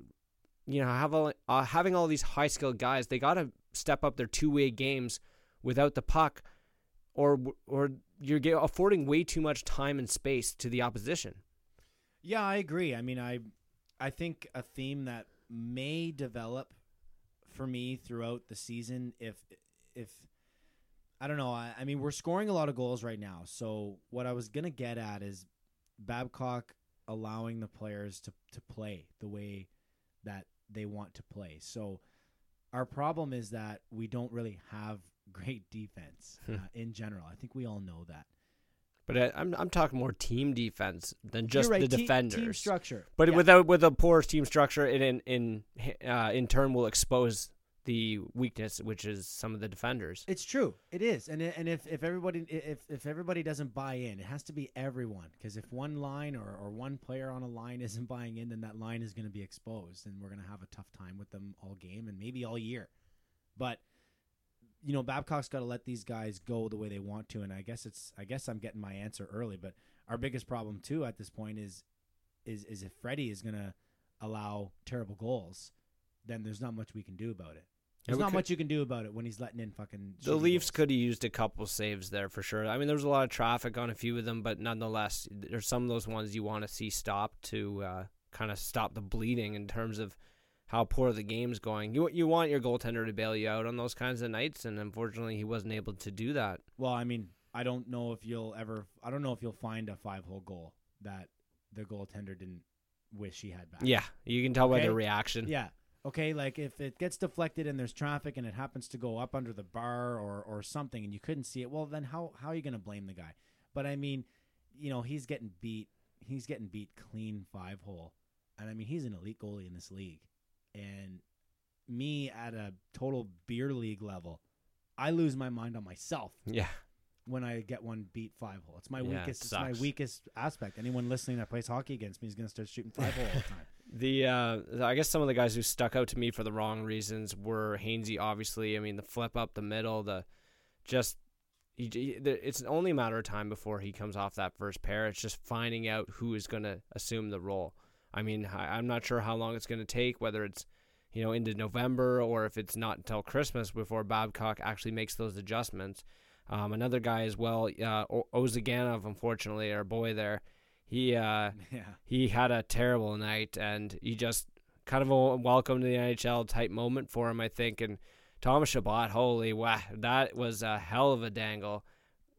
you know, have all, uh, having all these high skilled guys, they got to step up their two way games without the puck, or or you're affording way too much time and space to the opposition. Yeah, I agree. I mean, I I think a theme that may develop for me throughout the season if if I don't know, I, I mean we're scoring a lot of goals right now. So what I was going to get at is Babcock allowing the players to to play the way that they want to play. So our problem is that we don't really have great defense *laughs* uh, in general. I think we all know that. But I, I'm I'm talking more team defense than just right, the te- defenders. team structure. But Yeah. without with a poor team structure, it in in uh, in turn will expose the weakness, which is some of the defenders. It's true. It is, and and if if everybody if if everybody doesn't buy in, it has to be everyone. Because if one line or or one player on a line *laughs* isn't buying in, then that line is going to be exposed, and we're going to have a tough time with them all game and maybe all year. But you know, Babcock's got to let these guys go the way they want to, and I guess it's I guess I'm getting my answer early. But our biggest problem too at this point is is is if Freddie is going to allow terrible goals, then there's not much we can do about it. There's we not could- much you can do about it when he's letting in fucking. The Leafs could have used a couple saves there for sure. I mean, there was a lot of traffic on a few of them, but nonetheless, there's some of those ones you want to see stopped to uh, kind of stop the bleeding in terms of how poor the game's going. You you want your goaltender to bail you out on those kinds of nights, and unfortunately, he wasn't able to do that. Well, I mean, I don't know if you'll ever. I don't know if you'll find a five-hole goal that the goaltender didn't wish he had back. Yeah, you can tell by the reaction. Yeah. Okay, like if it gets deflected and there's traffic and it happens to go up under the bar or or something and you couldn't see it, well then how how are you going to blame the guy? But I mean, you know, he's getting beat. He's getting beat clean five hole. And I mean, he's an elite goalie in this league. And me at a total beer league level, I lose my mind on myself yeah. when I get one beat five hole. It's my Yeah, it weakest. It's my weakest aspect. Anyone listening that plays hockey against me is going to start shooting five hole all the time. *laughs* The uh, I guess some of the guys who stuck out to me for the wrong reasons were Hainsey. Obviously, I mean the flip up the middle, the just he, he- the- it's only a matter of time before he comes off that first pair. It's just finding out who is going to assume the role. I mean, I, I'm not sure how long it's going to take, whether it's you know into November or if it's not until Christmas before Babcock actually makes those adjustments. Um, another guy as well, uh, O- Ozhiganov, unfortunately, our boy there, he uh, *laughs* yeah. he had a terrible night and he just kind of a welcome to the NHL type moment for him, I think. And Thomas Chabot, holy wow, that was a hell of a dangle.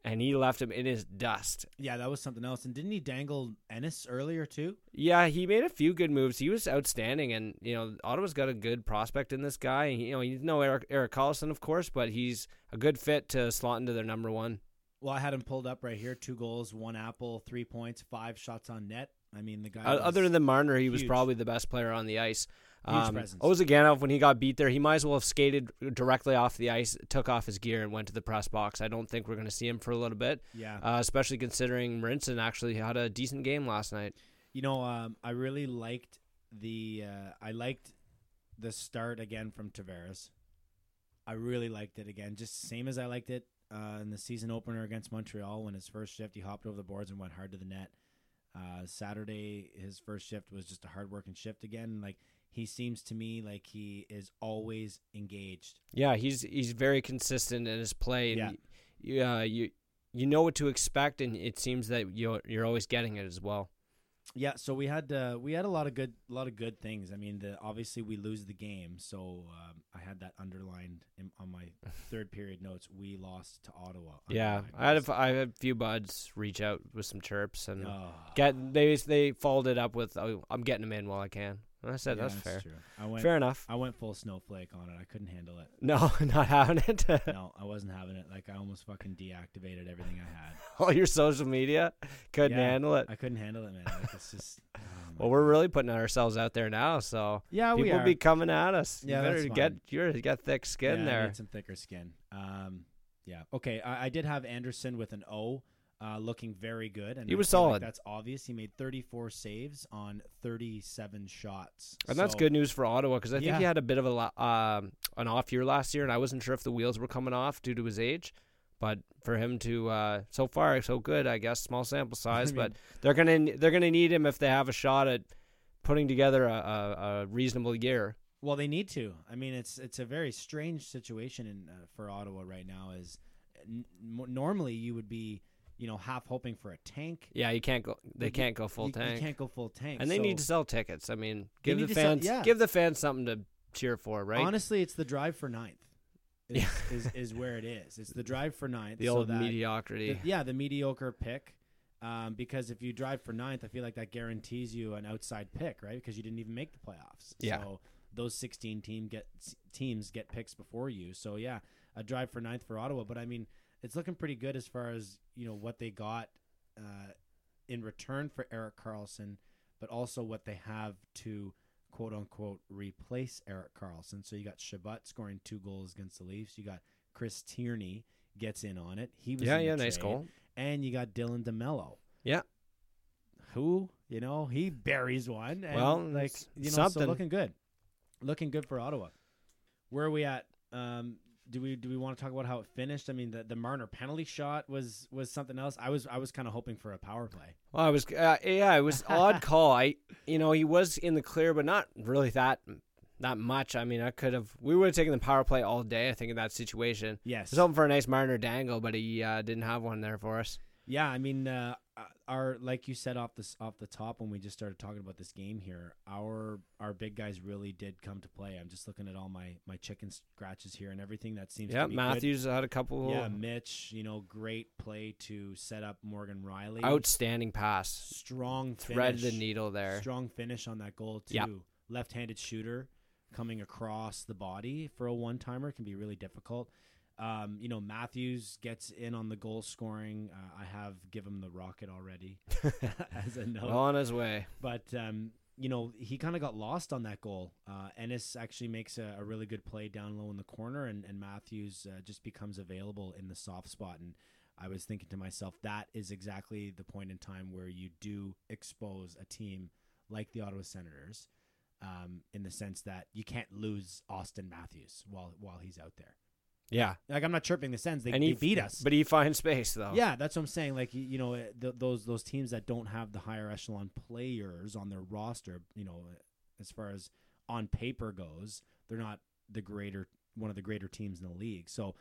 And he left him in his dust. Yeah, that was something else. And didn't he dangle Ennis earlier too? Yeah, he made a few good moves. He was outstanding, and you know Ottawa's got a good prospect in this guy. You know, he's no Eric Erik Karlsson, of course, but he's a good fit to slot into their number one. Well, I had him pulled up right here. Two goals, one apple, three points, five shots on net. I mean, the guy. Other than Marner, he was probably the best player on the ice. Um. Ozhiganov, when he got beat there, he might as well have skated directly off the ice, took off his gear, and went to the press box. I don't think we're going to see him for a little bit, yeah, uh, especially considering Marincin actually had a decent game last night. you know, um, I really liked the. Uh, I liked the start again from Tavares. I really liked it again, just same as I liked it uh, in the season opener against Montreal when his first shift he hopped over the boards and went hard to the net. Uh, Saturday, his first shift was just a hard working shift again. Like he seems to me like he is always engaged. Yeah, he's he's very consistent in his play. Yeah. And you, uh, you you know what to expect, and it seems that you're you're always getting it as well. Yeah, so we had uh, we had a lot of good a lot of good things. I mean, the obviously we lose the game, so um, I had that underlined in, on my *laughs* third period notes. We lost to Ottawa. Yeah. I had a, I had a few buds reach out with some chirps and Oh, get they they followed it up with oh, I'm getting them in while I can. I said yeah, that's fair, True. I went fair enough. I went full snowflake on it. I couldn't handle it. No, *laughs* not having it. No, I wasn't having it. Like I almost fucking deactivated everything I had. *laughs* All your social media couldn't Yeah, handle it. I couldn't handle it, man. Like it's just. *laughs* oh Well, we're God. really putting ourselves out there now, so Yeah, we people are. be coming at us. Yeah, you better that's get you got thick skin yeah, there. need some thicker skin. Um, yeah. Okay. I, I did have Anderson with an O, uh, looking very good. And He was feel like solid. that's obvious. He made 34 saves on 37 shots. And that's good news for Ottawa because I think Yeah. he had a bit of a um, an off year last year, and I wasn't sure if the wheels were coming off due to his age. But for him to uh, so far so good, I guess small sample *laughs* size. I but they're gonna they're gonna need him if they have a shot at putting together a, a, a reasonable year. Well, they need to. I mean, it's it's a very strange situation in uh, for Ottawa right now. Is n- normally you would be, you know, half hoping for a tank. Yeah, you can't go. They You- can't go full you, tank, You can't go full tank. and they so- need to sell tickets. I mean, give the to sell- fans yeah. give the fans something to cheer for, right? Honestly, it's the drive for ninth. Is, Yeah. *laughs* is, is where it is. It's the drive for ninth. the so old mediocrity. the- yeah, the mediocre pick. Um, because if you drive for ninth, I feel like that guarantees you an outside pick, right? Because you didn't even make the playoffs. Yeah. So those 16 team get teams get picks before you. So yeah, a drive for ninth for Ottawa. But I mean, it's looking pretty good as far as you know what they got uh, in return for Erik Karlsson, but also what they have to quote unquote replace Erik Karlsson. So you got Chabot scoring two goals against the Leafs. You got Chris Tierney gets in on it. He was yeah, yeah, nice goal. And you got Dylan DeMelo, Yeah, who you know he buries one. And Well, like you know, something. so looking good, looking good for Ottawa. Where are we at? Um, do we do we want to talk about how it finished? I mean, the the Marner penalty shot was was something else. I was I was kind of hoping for a power play. Well, I was, uh, yeah, it was *laughs* odd call. I, you know, he was in the clear, but not really that that much. I mean, I could have, we would have taken the power play all day. I think in that situation, I Yes. was hoping for a nice Marner dangle, but he uh, didn't have one there for us. Yeah, I mean, uh, Uh, our like you said off this off the top when we just started talking about this game here, our our big guys really did come to play. I'm just looking at all my my chicken scratches here and everything that seems Yeah, to be good. Matthews had a couple Yeah, Mitch, you know, great play to set up Morgan Rielly. outstanding pass, strong thread the needle there. Strong finish on that goal too. Yeah. Left-handed shooter coming across the body for a one-timer can be really difficult. Um, you know, Matthews gets in on the goal scoring. Uh, I have given him the rocket already *laughs* as a note. Well on his way. But um, you know, he kind of got lost on that goal. Uh, Ennis actually makes a, a really good play down low in the corner, and, and Matthews uh, just becomes available in the soft spot. And I was thinking to myself, that is exactly the point in time where you do expose a team like the Ottawa Senators, um, in the sense that you can't lose Auston Matthews while while he's out there. Yeah, Like I'm not chirping the Sens; they, and they beat us, but he finds space though. yeah, that's what I'm saying. Like you- know, uh, th- those those teams that don't have the higher echelon players on their roster, you know, as far as on paper goes, they're not the greater one of the greater teams in the league. So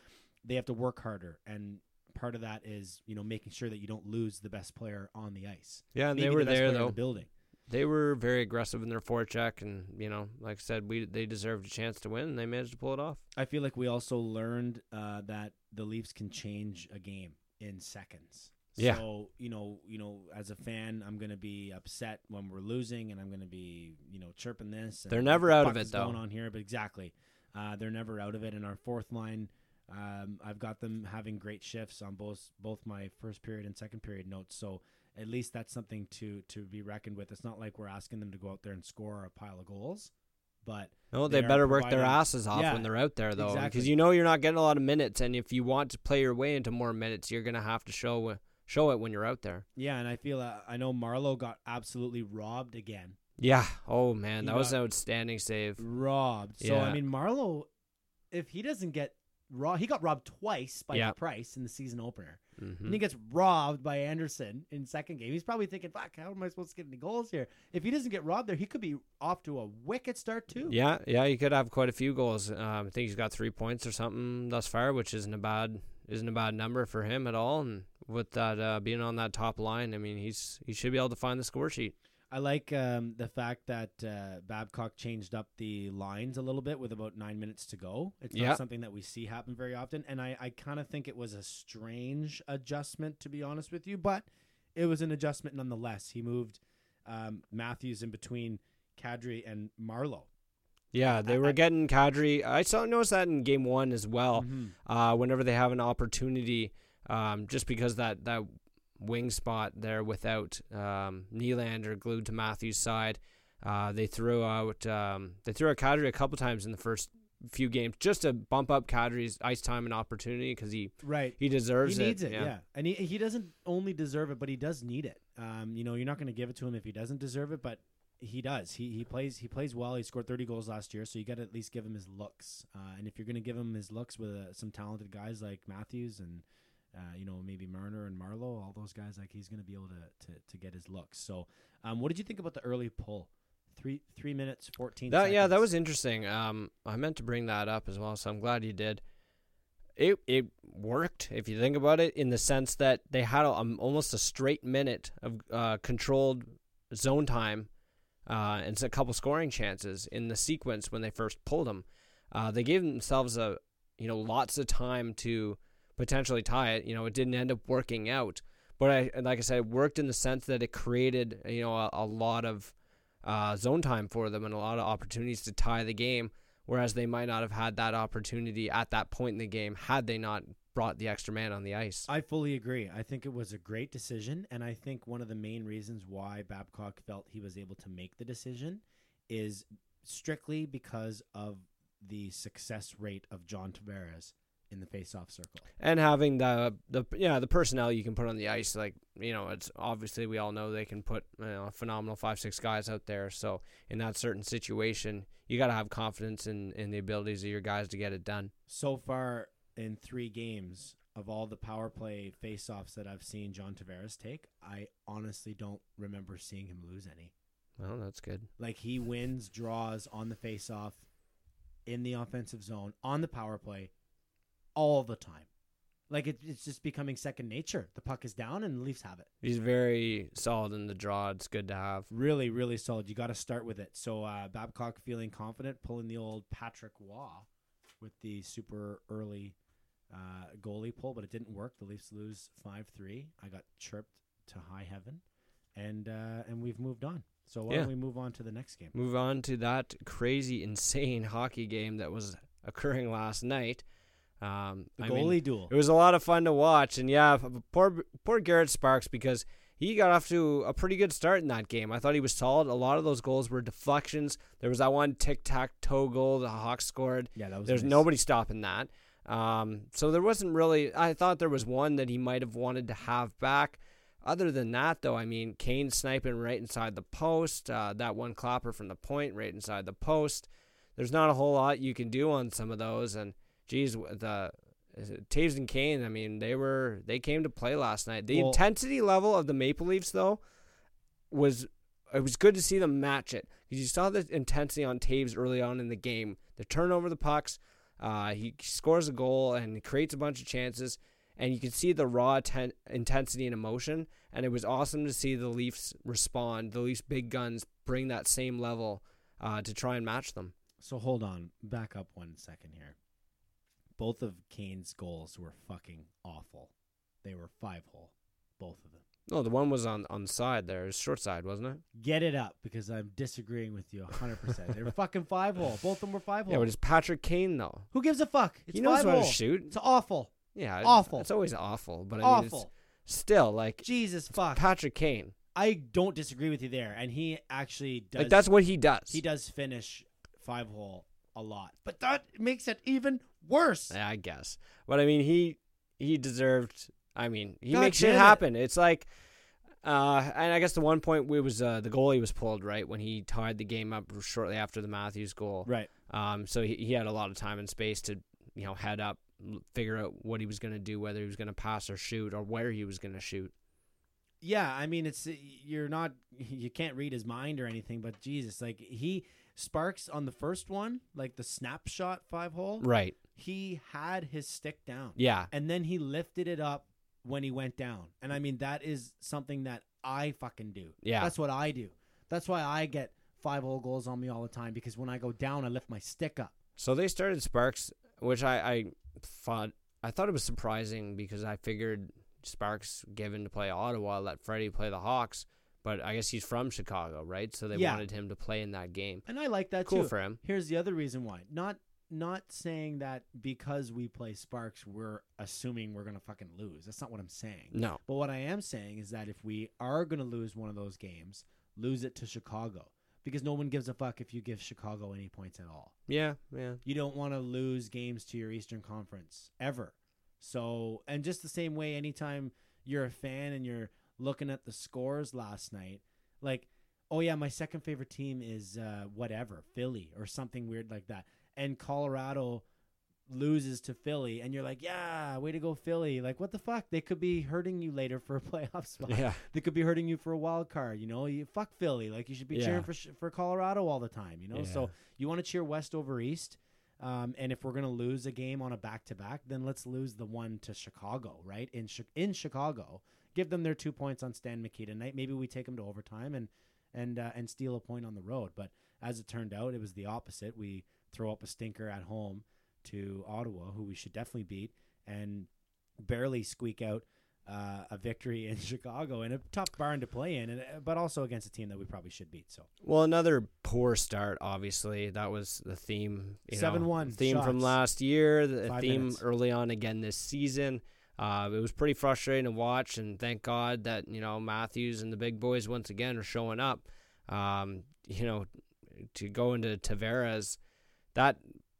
they have to work harder, and part of that is you know making sure that you don't lose the best player on the ice. yeah, and Maybe they were the there though. the building. They were very aggressive in their forecheck, and you know, like I said, we they deserved a chance to win, and they managed to pull it off. I feel like we also learned uh, that the Leafs can change a game in seconds. Yeah. So you know, you know, as a fan, I'm gonna be upset when we're losing, and I'm gonna be, you know, chirping this. And They're never the out of it though. Going on here, but exactly, uh, they're never out of it. And our fourth line Um, I've got them having great shifts on both both my first period and second period notes. So at least that's something to to be reckoned with. It's not like we're asking them to go out there and score a pile of goals, but No, they, They better work their asses off Yeah, when they're out there, though, because exactly. you know you're not getting a lot of minutes, and if you want to play your way into more minutes, you're gonna have to show show it when you're out there. yeah, and I feel uh, I know Marleau got absolutely robbed again. Yeah. Oh man, He that was an outstanding save. robbed. So I mean, Marleau, if he doesn't get robbed, he got robbed twice by Yeah. Price in the season opener, Mhm. and he gets robbed by Anderson in second game. He's probably thinking, "Fuck, how am I supposed to get any goals here?" If he doesn't get robbed there, he could be off to a wicked start too. Yeah, yeah, he could have quite a few goals. Um, I think he's got three points or something thus far, which isn't a bad isn't a bad number for him at all. And with that uh, being on that top line, I mean, he's he should be able to find the score sheet. I like um, the fact that uh, Babcock changed up the lines a little bit with about nine minutes to go. It's not Yeah. something that we see happen very often, and I, I kind of think it was a strange adjustment, to be honest with you, but it was an adjustment nonetheless. He moved um, Matthews in between Kadri and Marleau. Yeah, they were getting Kadri. I saw noticed that in game one as well. Uh, whenever they have an opportunity, um, just because that that wing spot there without um, Nylander glued to Matthews' side, uh, they threw out um, they threw out Kadri a couple times in the first few games just to bump up Kadri's ice time and opportunity because he Right. he deserves he needs it, yeah. yeah. And he, he doesn't only deserve it, but he does need it. Um, you know, you're not going to give it to him if he doesn't deserve it, but he does. He he plays he plays well. He scored 30 goals last year, so you got to at least give him his looks. Uh, and if you're going to give him his looks with uh, some talented guys like Matthews and uh, you know maybe Marner and Marleau, all those guys, like he's going to be able to, to to get his looks. So, um, what did you think about the early pull? Three three minutes 14. That, yeah, that was interesting. Um, I meant to bring that up as well, so I'm glad you did. It it worked if you think about it, in the sense that they had a, um, almost a straight minute of uh, controlled zone time, uh, and a couple scoring chances in the sequence when they first pulled them. Uh, they gave themselves a you know lots of time to potentially tie it. You know, it didn't end up working out, but I like I said, it worked in the sense that it created you know a, a lot of uh, zone time for them and a lot of opportunities to tie the game, whereas they might not have had that opportunity at that point in the game had they not brought the extra man on the ice. I fully agree. I think it was a great decision, and I think one of the main reasons why Babcock felt he was able to make the decision is strictly because of the success rate of John Tavares in the face-off circle. and having the the yeah the personnel you can put on the ice like you know it's obviously we all know they can put you know, a phenomenal five six guys out there so in that certain situation you got to have confidence in in the abilities of your guys to get it done So far in three games of all the power play face-offs that I've seen John Tavares take, I honestly don't remember seeing him lose any. well that's good Like he wins draws on the face-off, in the offensive zone, on the power play, all the time. Like it, it's just becoming second nature. The puck is down and the Leafs have it. he's very solid in the draw it's good to have Really, really solid. You got to start with it. So uh, Babcock feeling confident, pulling the old Patrick Roy with the super early uh, goalie pull, but it didn't work. The Leafs lose five three. I got chirped to high heaven, and uh, and we've moved on. So why Yeah. don't we move on to the next game? move on to that crazy insane *laughs* hockey game that was occurring last night um The I goalie mean, duel. It was a lot of fun to watch, and yeah, poor poor Garrett Sparks because he got off to a pretty good start in that game. I thought he was solid. A lot of those goals were deflections. There was that one tic tac toe goal the Hawks scored. Yeah, that was There's nice. nobody stopping that. Um, so there wasn't really. I thought there was one that he might have wanted to have back. Other than that, though, I mean, Kane sniping right inside the post. Uh, that one clapper from the point right inside the post. There's not a whole lot you can do on some of those. And geez, the Toews and Kane. I mean, they were they came to play last night. The Well- intensity level of the Maple Leafs, though, was it was good to see them match it because you saw the intensity on Toews early on in the game. The turnover the pucks, uh, he scores a goal and creates a bunch of chances, and you can see the raw ten- intensity and emotion. And it was awesome to see the Leafs respond. The Leafs big guns bring that same level uh, to try and match them. So hold on, back up one second here. Both of Kane's goals were fucking awful. They were five hole, both of them. No, the one was on on the side there. It was short side, wasn't it? Get it up because I'm disagreeing with you 100%. they were fucking five hole. Both of them were five hole. Yeah, but it's Patrick Kane though. Who gives a fuck? It's he knows how to shoot. It's awful. Yeah, Awful. It's, always awful, but I mean, it's awful. still like Jesus fuck. Patrick Kane. I don't disagree with you there. And he actually does. Like that's what he does. he does finish five hole a lot. But that makes it even worse. Yeah, I guess. But I mean, he he deserved. I mean, he God makes shit it. happen. It's like, uh, and I guess the one point we was uh, the goalie was pulled right when he tied the game up shortly after the Matthews goal. Right. Um, so he, he had a lot of time and space to you know head up, figure out what he was going to do, whether he was going to pass or shoot, or where he was going to shoot. Yeah, I mean it's you're not *laughs* you can't read his mind or anything, but Jesus, like he Sparks on the first one, like the snapshot five hole, Right. He had his stick down. Yeah. And then he lifted it up when he went down. And I mean that is something that I fucking do. Yeah. That's what I do. That's why I get five hole goals on me all the time because when I go down I lift my stick up. So they started Sparks, which I, I thought I thought it was surprising because I figured Sparks given to play Ottawa, let Freddie play the Hawks, but I guess he's from Chicago, right? So they Yeah. wanted him to play in that game. And I like that Cool too. for him. Here's the other reason why. Not not saying that because we play Sparks, we're assuming we're gonna fucking lose. That's not what I'm saying. No. But what I am saying is that if we are gonna lose one of those games, lose it to Chicago. Because no one gives a fuck if you give Chicago any points at all. Yeah, yeah. You don't want to lose games to your Eastern Conference ever. So, and just the same way, anytime you're a fan and you're looking at the scores last night, like, oh yeah, my second favorite team is uh, whatever, Philly or something weird like that, and Colorado loses to Philly, and you're like, yeah, way to go, Philly. Like, what the fuck? They could be hurting you later for a *laughs* playoff spot. Yeah. They could be hurting you for a wild card. You know, you fuck Philly. Like, you should be Yeah. cheering for for Colorado all the time. You know, so you want to cheer West over East. Um, and if we're gonna lose a game on a back to back, then let's lose the one to Chicago, right? In in Chicago, give them their two points on Stan McKee tonight. Maybe we take them to overtime and and uh, and steal a point on the road. But as it turned out, it was the opposite. We throw up a stinker at home to Ottawa, who we should definitely beat, and barely squeak out uh, a victory in *laughs* Chicago in a tough barn to play in, and, but also against a team that we probably should beat. So Well, another poor start. Obviously, that was the theme. know, 7-1 theme from last year. The Five theme minutes. early on again this season. Uh, it was pretty frustrating to watch, and thank God that you know Matthews and the big boys once again are showing up. Um, you know, to go into Tavares, that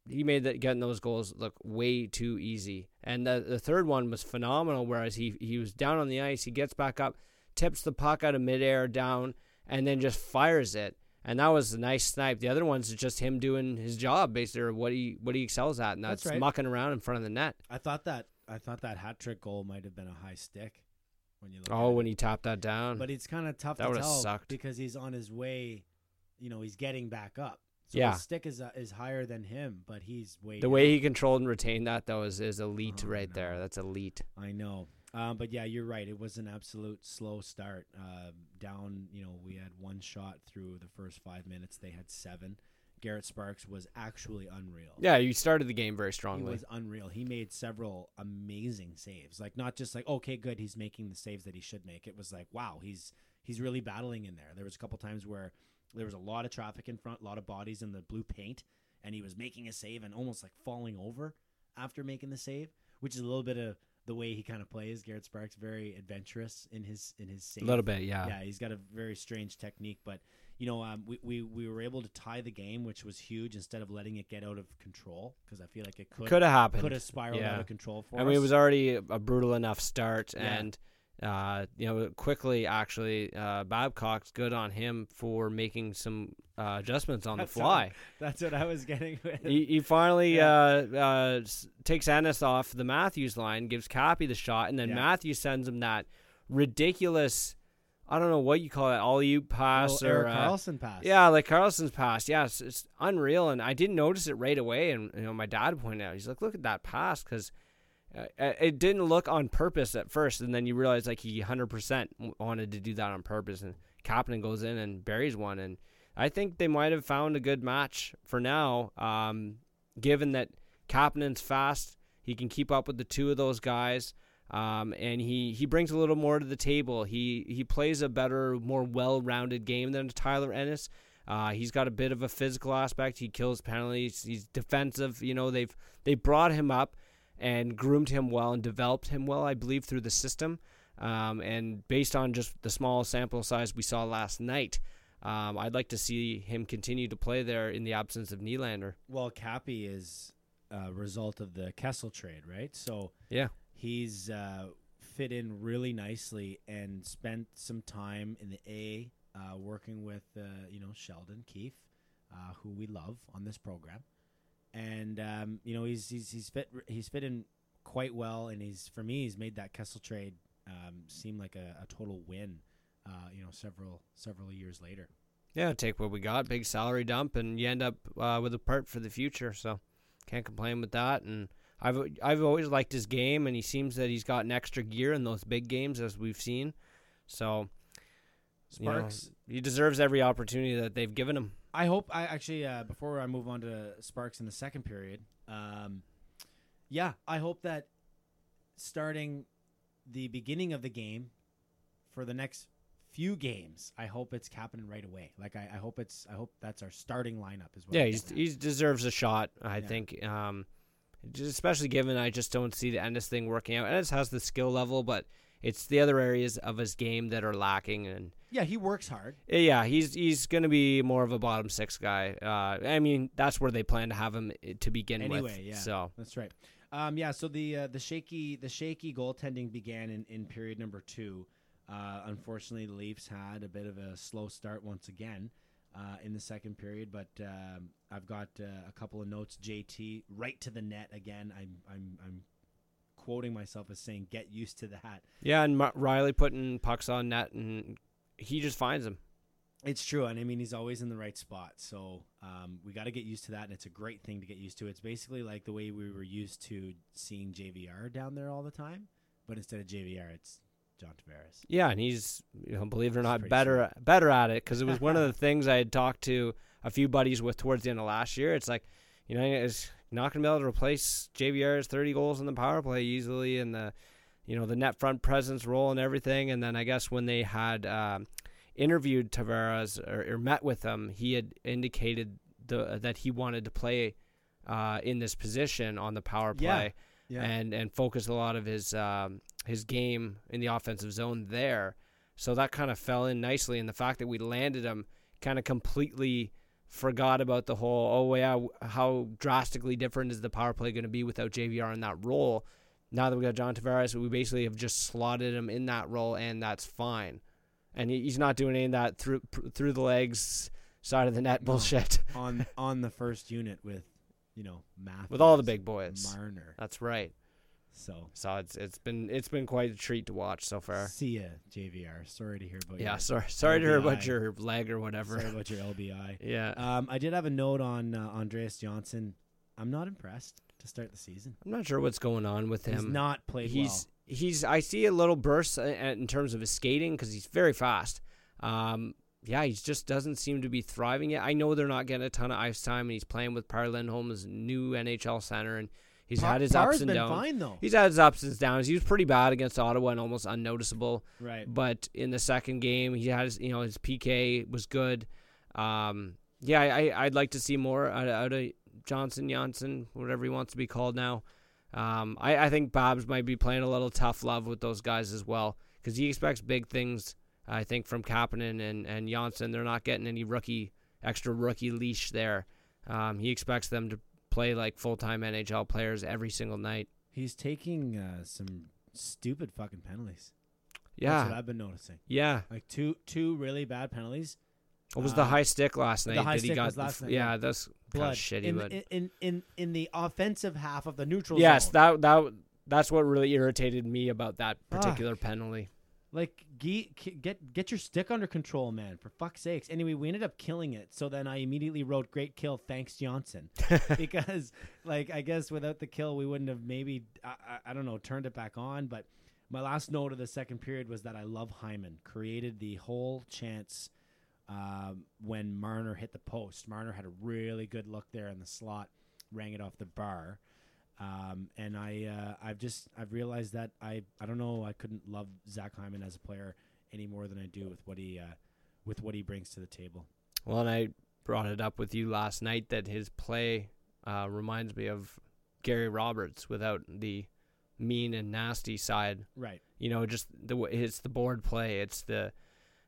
he made that getting those goals look way too easy. And the the third one was phenomenal. Whereas he he was down on the ice, he gets back up, tips the puck out of midair down, and then just fires it. And that was a nice snipe. The other ones is just him doing his job, basically, or what he what he excels at, and that's, That's right. mucking around in front of the net. I thought that I thought that hat trick goal might have been a high stick when you look. Oh, when it. he tapped that down. but it's kind of tough That to tell sucked. because he's on his way. You know, he's getting back up. So Yeah. stick is uh, is higher than him, but he's way. the down. way he controlled and retained that though is, is elite Oh, right no. there. That's elite. I know. Um, but yeah, you're right. It was an absolute slow start. Uh, down, you know, we had one shot through the first five minutes. They had seven. Garrett Sparks was actually unreal. Yeah, you started the game very He strongly. was unreal. He made several amazing saves. Like not just like okay, good, he's making the saves that he should make. It was like wow, he's he's really battling in there. There was a couple times where there was a lot of traffic in front, a lot of bodies in the blue paint, and he was making a save and almost like falling over after making the save, which is a little bit of the way he kind of plays. Garrett Sparks very adventurous in his in his save. a little bit, yeah. Yeah, he's got a very strange technique, but you know, um, we, we we were able to tie the game, which was huge, instead of letting it get out of control because I feel like it could Could have happened. could have spiraled Yeah. out of control for I us. mean, it was already a brutal enough start, Yeah. and uh, you know, quickly actually, uh, Babcock's good on him for making some uh, adjustments on That's the fly. That's what I was getting with. he, he finally Yeah. uh, uh, takes Ennis off the Matthews line, gives Cappy the shot, and then Yeah. Matthews sends him that ridiculous. I don't know what you call it, all you pass Little or Eric uh, Karlsson pass. Yeah, like Karlsson's pass. Yeah, it's, it's unreal, and I didn't notice it right away. And you know, my dad pointed out, he's like, "Look at that pass," because it didn't look on purpose at first, and then you realize like he 100% wanted to do that on purpose. And Kapanen goes in and buries one, and I think they might have found a good match for now, um, given that Kapanen's fast, he can keep up with the two of those guys. Um, and he, he brings a little more to the table. He he plays a better, more well-rounded game than Tyler Ennis. Uh, he's got a bit of a physical aspect. He kills penalties. He's defensive. You know, they've they brought him up and groomed him well and developed him well, I believe, through the system. Um, and based on just the small sample size we saw last night, um, I'd like to see him continue to play there in the absence of Nylander. Well, Cappy is a result of the Kessel trade, right? So Yeah. he's uh, fit in really nicely and spent some time in the A uh, working with uh, you know Sheldon Keefe, uh, who we love on this program, and um, you know he's he's he's fit he's fit in quite well, and he's for me he's made that Kessel trade um, seem like a, a total win. Uh, you know, several several years later. Yeah, take what we got, big salary dump, and you end up uh, with a part for the future. So can't complain with that. And I've I've always liked his game, and he seems that he's got an extra gear in those big games as we've seen. So you know, Sparks. he deserves every opportunity that they've given him. I hope I actually uh, before I move on to Sparks in the second period. Um, yeah, I hope that starting the beginning of the game for the next few games, I hope it's happening right away. Like I, I hope it's I hope that's our starting lineup as well. Yeah, he's, he deserves a shot. I Yeah. think, um, especially given I just don't see the Ennis thing working out. Ennis has the skill level, but it's the other areas of his game that are lacking. And yeah, he works hard. yeah, he's he's going to be more of a bottom six guy. Uh, I mean, that's where they plan to have him uh, to begin with. Anyway, yeah. So That's right. Um, yeah, so the uh, the shaky the shaky goaltending began in, in period number two. Uh, unfortunately, the Leafs had a bit of a slow start once again uh, in the second period, but um, I've got uh, a couple of notes. JT right to the net again. I'm I'm I'm quoting myself as saying, "Get used to that." yeah, and Rielly putting pucks on net, and he just finds them. It's true, and I mean he's always in the right spot. So um, we got to get used to that, and it's a great thing to get used to. It's basically like the way we were used to seeing JVR down there all the time, but instead of JVR, it's John Tavares. Yeah, and he's you know, believe it or not, better better at it because it was one of the *laughs* things I had talked to a few buddies with towards the end of last year. It's like, you know, it's not going to be able to replace JVR's thirty goals in the power play easily, and the you know the net front presence role and everything. And then I guess when they had um, interviewed Tavares or, or met with him, he had indicated the that he wanted to play uh, in this position on the power Yeah. play and and focus a lot of his um, his game in the offensive zone there. So that kind of fell in nicely, and the fact that we landed him kind of completely forgot about the whole. Oh yeah, how drastically different is the power play going to be without JVR in that role? Now that we got John Tavares, we basically have just slotted him in that role, and that's fine. And he's not doing any of that through through the legs side of the net bullshit on on the first unit with you know Matthews, with all the big boys. Marner. That's right. So So it's it's been it's been quite a treat to watch so far. see ya, JVR. Sorry to hear about Yeah, your, sorry sorry to hear about your leg or whatever. sorry about your LBI. *laughs* Yeah, Um, I did have a note on uh, Andreas Johnsson. I'm not impressed to start the season. I'm not sure what's going on with him. He's not played He's he's. I see a little burst uh, in terms of his skating because he's very fast. Um, yeah, he just doesn't seem to be thriving yet. I know they're not getting a ton of ice time, and he's playing with Par Lindholm's new NHL center, and he's well. had his Parr's ups and been downs. fine though. He's had his ups and downs. He was pretty bad against Ottawa and almost unnoticeable. right. But in the second game, he had his, you know his PK was good. Um, yeah, I I'd like to see more out of, out of Johnson Janssen, whatever he wants to be called now. Um, I I think Bob's might be playing a little tough love with those guys as well because he expects big things. I think from Kapanen and and Janssen, they're not getting any rookie extra rookie leash there. Um, he expects them to play like full time NHL players every single night. He's taking uh, some stupid fucking penalties. Yeah, That's what I've been noticing. yeah. Like two two really bad penalties. What was the Uh, high stick last night? the high that he stick got. was last night, yeah, yeah. that's Blood shitty. in, but in in in in the offensive half of the neutral yes, zone. that that that's what really irritated me about that Ah. particular penalty. Like ge- k- get get your stick under control, man. For fuck's sakes. Anyway, we ended up killing it. So then I immediately wrote "Great kill, thanks Johnson," *laughs* because like I guess without the kill we wouldn't have maybe I, I, I don't know turned it back on. But my last note of the second period was that I love Hyman. Created the whole chance um, when Marner hit the post. Marner had a really good look there in the slot, rang it off the bar. Um, and I uh, I've just I've realized that I I don't know I couldn't love Zach Hyman as a player any more than I do with what he uh, with what he brings to the table. Well, and I brought it up with you last night that his play uh, reminds me of Gary Roberts without the mean and nasty side. Right. You know, just the it's the board play. It's the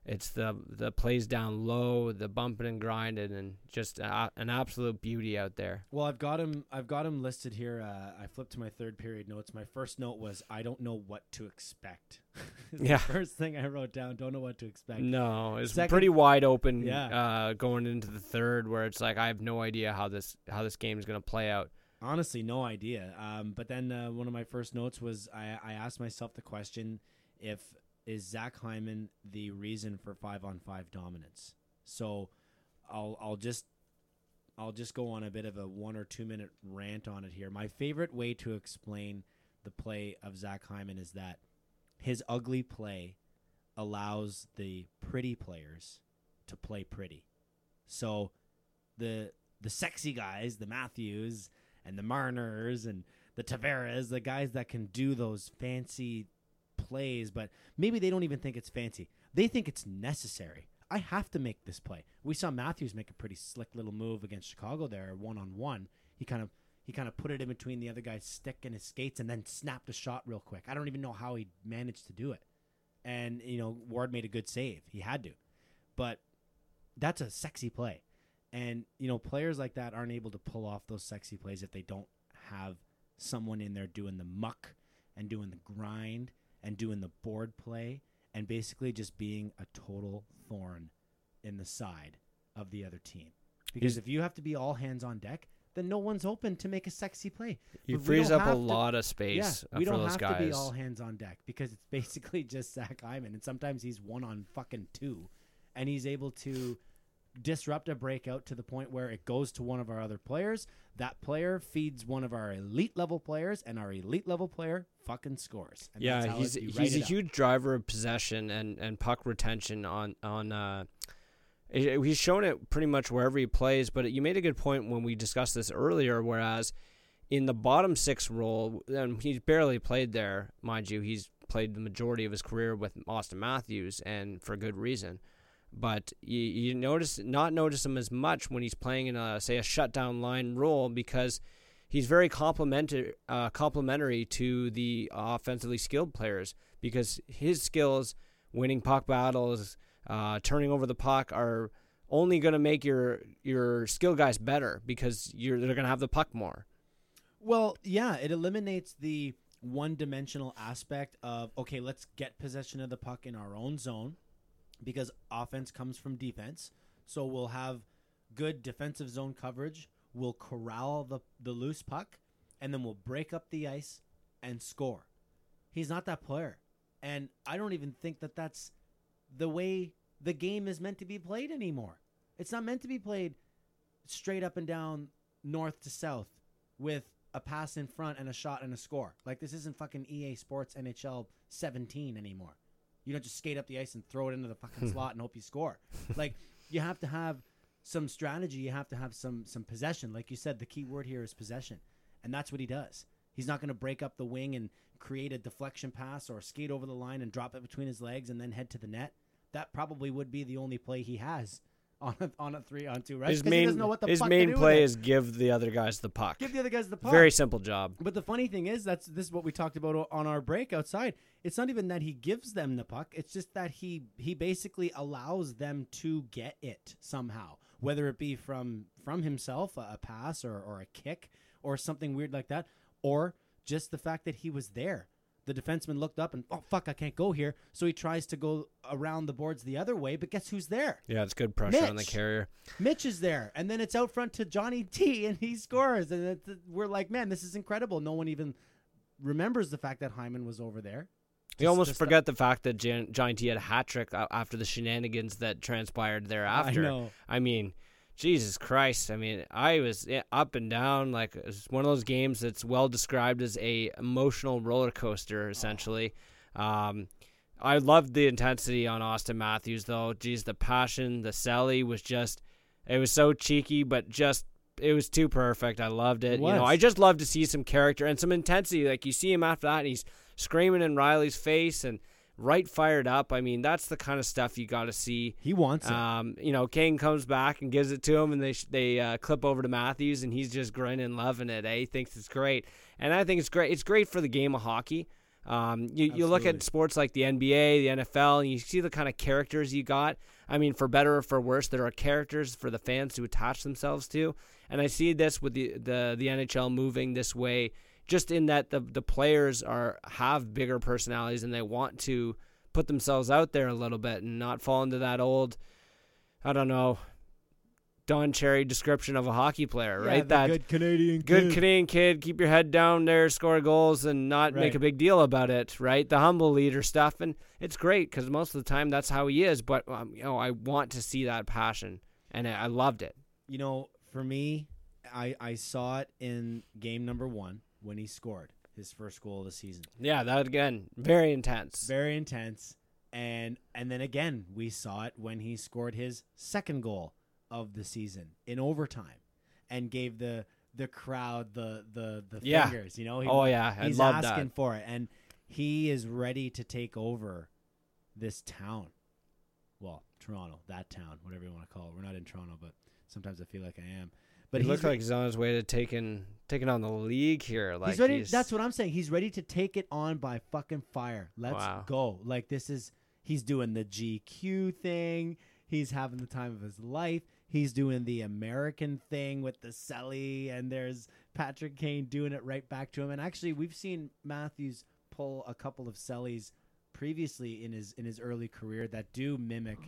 it's the the plays down low, the bumping and grinding, and just a, an absolute beauty out there. Well, I've got him. I've got him listed here. Uh, I flipped to my third period notes. My first note was I don't know what to expect. *laughs* yeah. first thing I wrote down. Don't know what to expect. No, it's Second- pretty wide open. Yeah. Uh, going into the third, where it's like I have no idea how this how this game is going to play out. Honestly, no idea. Um, but then uh, one of my first notes was I, I asked myself the question: If is Zach Hyman the reason for five on five dominance? So I'll I'll just I'll just go on a bit of a one or two minute rant on it here. My favorite way to explain the play of Zach Hyman is that his ugly play allows the pretty players to play pretty. So the the sexy guys, the Matthews and the Marners and the Tavares, the guys that can do those fancy plays, but maybe they don't even think it's fancy. They think it's necessary. I have to make this play. We saw Matthews make a pretty slick little move against Chicago there, one on one. He kind of he kind of put it in between the other guy's stick and his skates and then snapped a shot real quick. I don't even know how he managed to do it. And you know, Ward made a good save. He had to. But that's a sexy play. And you know, players like that aren't able to pull off those sexy plays if they don't have someone in there doing the muck and doing the grind and doing the board play and basically just being a total thorn in the side of the other team. Because if you have to be all hands on deck, then no one's open to make a sexy play. He But frees up a to- lot of space yeah, uh, we for don't those have guys. to be all hands on deck because it's *laughs* basically just Zach Hyman, and sometimes he's one on fucking two, and he's able to disrupt a breakout to the point where it goes to one of our other players. That player feeds one of our elite level players, and our elite level player fucking scores. And yeah, he's it- he's a up. huge driver of possession and, and puck retention on on. Uh, he's shown it pretty much wherever he plays. But you made a good point when we discussed this earlier. Whereas in the bottom six role, and he's barely played there, mind you. He's played the majority of his career with Auston Matthews, and for good reason. But you, you notice not notice him as much when he's playing in a say a shutdown line role because he's very complementary uh, complementary to the offensively skilled players because his skills, winning puck battles, uh, turning over the puck, are only going to make your your skill guys better because you're they're going to have the puck more. Well, yeah, it eliminates the one-dimensional aspect of okay, let's get possession of the puck in our own zone because offense comes from defense. So we'll have good defensive zone coverage. We'll corral the the loose puck, and then we'll break up the ice and score. He's not that player, and I don't even think that that's the way the game is meant to be played anymore. It's not meant to be played straight up and down, north to south, with a pass in front and a shot and a score. Like this isn't fucking EA Sports NHL 17 anymore. You don't just skate up the ice and throw it into the fucking hmm. slot and hope you score. *laughs* Like you have to have some strategy. You have to have some some possession. Like you said, the key word here is possession, and that's what he does. He's not going to break up the wing and create a deflection pass or skate over the line and drop it between his legs and then head to the net. That probably would be the only play he has on a, on a three on two rush. His main doesn't know what the his main play is give the other guys the puck. give the other guys the puck. Very simple job. But the funny thing is, that's this is what we talked about on our break outside. It's not even that he gives them the puck; it's just that he he basically allows them to get it somehow, whether it be from from himself, a, a pass or or a kick or something weird like that, or just the fact that he was there. The defenseman looked up and oh fuck, I can't go here, so he tries to go around the boards the other way. But guess who's there? Yeah, it's good pressure on the carrier. Mitch is there, and then it's out front to Johnny *laughs* T, and he scores, and we're like, man, this is incredible. No one even remembers the fact that Hyman was over there. You Just- almost forget the fact that Jan- Johnny T had a hat trick uh, after the shenanigans that transpired thereafter. I know. I mean, Jesus Christ! I mean, I was up and down like it's one of those games that's well described as a emotional roller coaster, essentially. Um, I loved the intensity on Auston Matthews, though. Geez, the passion, the celly was just. It was so cheeky, but just it was too perfect. I loved it. It You know. I just love to see some character and some intensity. Like you see him after that, and he's screaming in Rielly's face and right fired up. I mean, that's the kind of stuff you got to see. He wants it. Um, you know, Kane comes back and gives it to him, and they they uh, clip over to Matthews, and he's just grinning, loving it. Eh? He thinks it's great, and I think it's great. It's great for the game of hockey. Um, you you look at sports like the NBA, the NFL, and you see the kind of characters you got. I mean, for better or for worse, there are characters for the fans to attach themselves to, and I see this with the the, the NHL moving this way, just in that the the players are have bigger personalities and they want to put themselves out there a little bit and not fall into that old, I don't know, Don Cherry description of a hockey player, Yeah, right? that good Canadian good kid. Canadian kid, keep your head down there, score goals, and not make a big deal about it, right? The humble leader stuff, and it's great because most of the time that's how he is. But um, you know, I want to see that passion, and I, I loved it. you know, for me, I I saw it in game number one when he scored his first goal of the season. Yeah, that again, very intense. Very intense, and and then again we saw it when he scored his second goal of the season in overtime, and gave the the crowd the the the Yeah. fingers. You know, he, oh yeah, I he's asking that. for it, and he is ready to take over this town. Well, Toronto, that town, whatever you want to call it. We're not in Toronto, but sometimes I feel like I am. But he looks re- like he's on his way to taking taking on the league here. Like he's ready. he's- That's what I'm saying. He's ready to take it on by fucking fire. Let's Wow. go. Like this is. He's doing the GQ thing. He's having the time of his life. He's doing the American thing with the Selly, and there's Patrick Kane doing it right back to him. And actually, we've seen Matthews pull a couple of Sellys previously in his in his early career that do mimic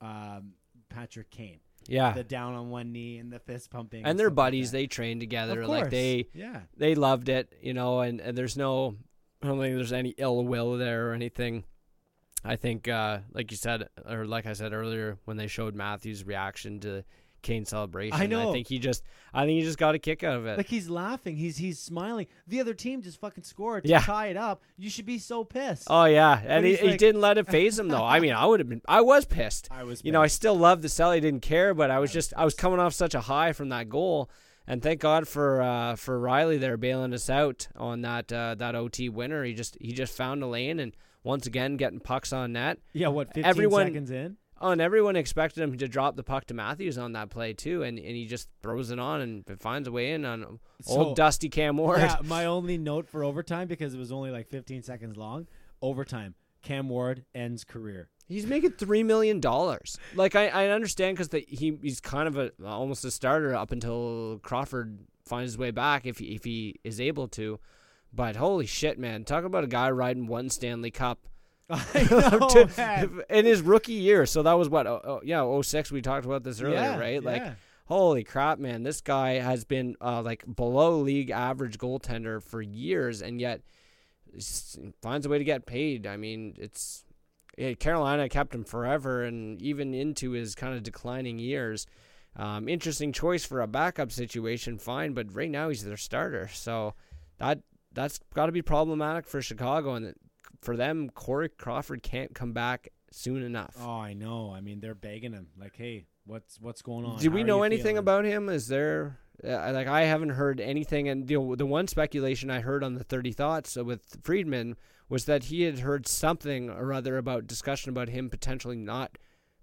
um, Patrick Kane. Yeah, The down on one knee and the fist pumping, and they're stuff like buddies. They train together. Like they yeah. they loved it, you know, and, and there's no, I don't think there's any ill will there or anything. I think, uh, like you said, or like I said earlier, when they showed Matthew's reaction to Kane celebration, I know. I think he just, I think he just got a kick out of it. Like he's laughing, he's he's smiling. The other team just fucking scored to Yeah. tie it up. You should be so pissed. oh yeah, and he, he's he didn't let it *laughs* phase him though. I mean, I would have been, I was pissed. I was, You know, I still love the sell. I didn't care, but I was just, I was coming off such a high from that goal. And thank God for uh, for Rielly there bailing us out on that uh, that OT winner. He just he just found a lane and once again getting pucks on net. yeah. What? Fifteen everyone- seconds in. Oh, and everyone expected him to drop the puck to Matthews on that play too, and, and he just throws it on and finds a way in on So- old dusty Cam Ward. Yeah. *laughs* My only note for overtime because it was only like 15 seconds long. Overtime. Cam Ward ends career. He's making three million dollars. Like I, I understand because he he's kind of a almost a starter up until Crawford finds his way back if he, if he is able to. But holy shit, man! Talk about a guy riding one Stanley Cup *laughs* *laughs* know, to- *laughs* in his rookie year. So that was what? Oh, oh, yeah, 06, We talked about this earlier, Yeah, right? Like yeah. holy crap, man! This guy has been uh, like below league average goaltender for years, and yet finds a way to get paid. I mean, it's yeah, Carolina kept him forever, and even into his kind of declining years. Um, interesting choice for a backup situation, fine, but right now he's their starter, so that that's got to be problematic for Chicago, and for them, Corey Crawford can't come back soon enough. Oh, I know. I mean, they're begging him. Like, hey, what's what's going on? Do we know anything feeling? about him? Is there uh, like I haven't heard anything, and you know, the one speculation I heard on the Thirty Thoughts with Friedman was that he had heard something or other about discussion about him potentially not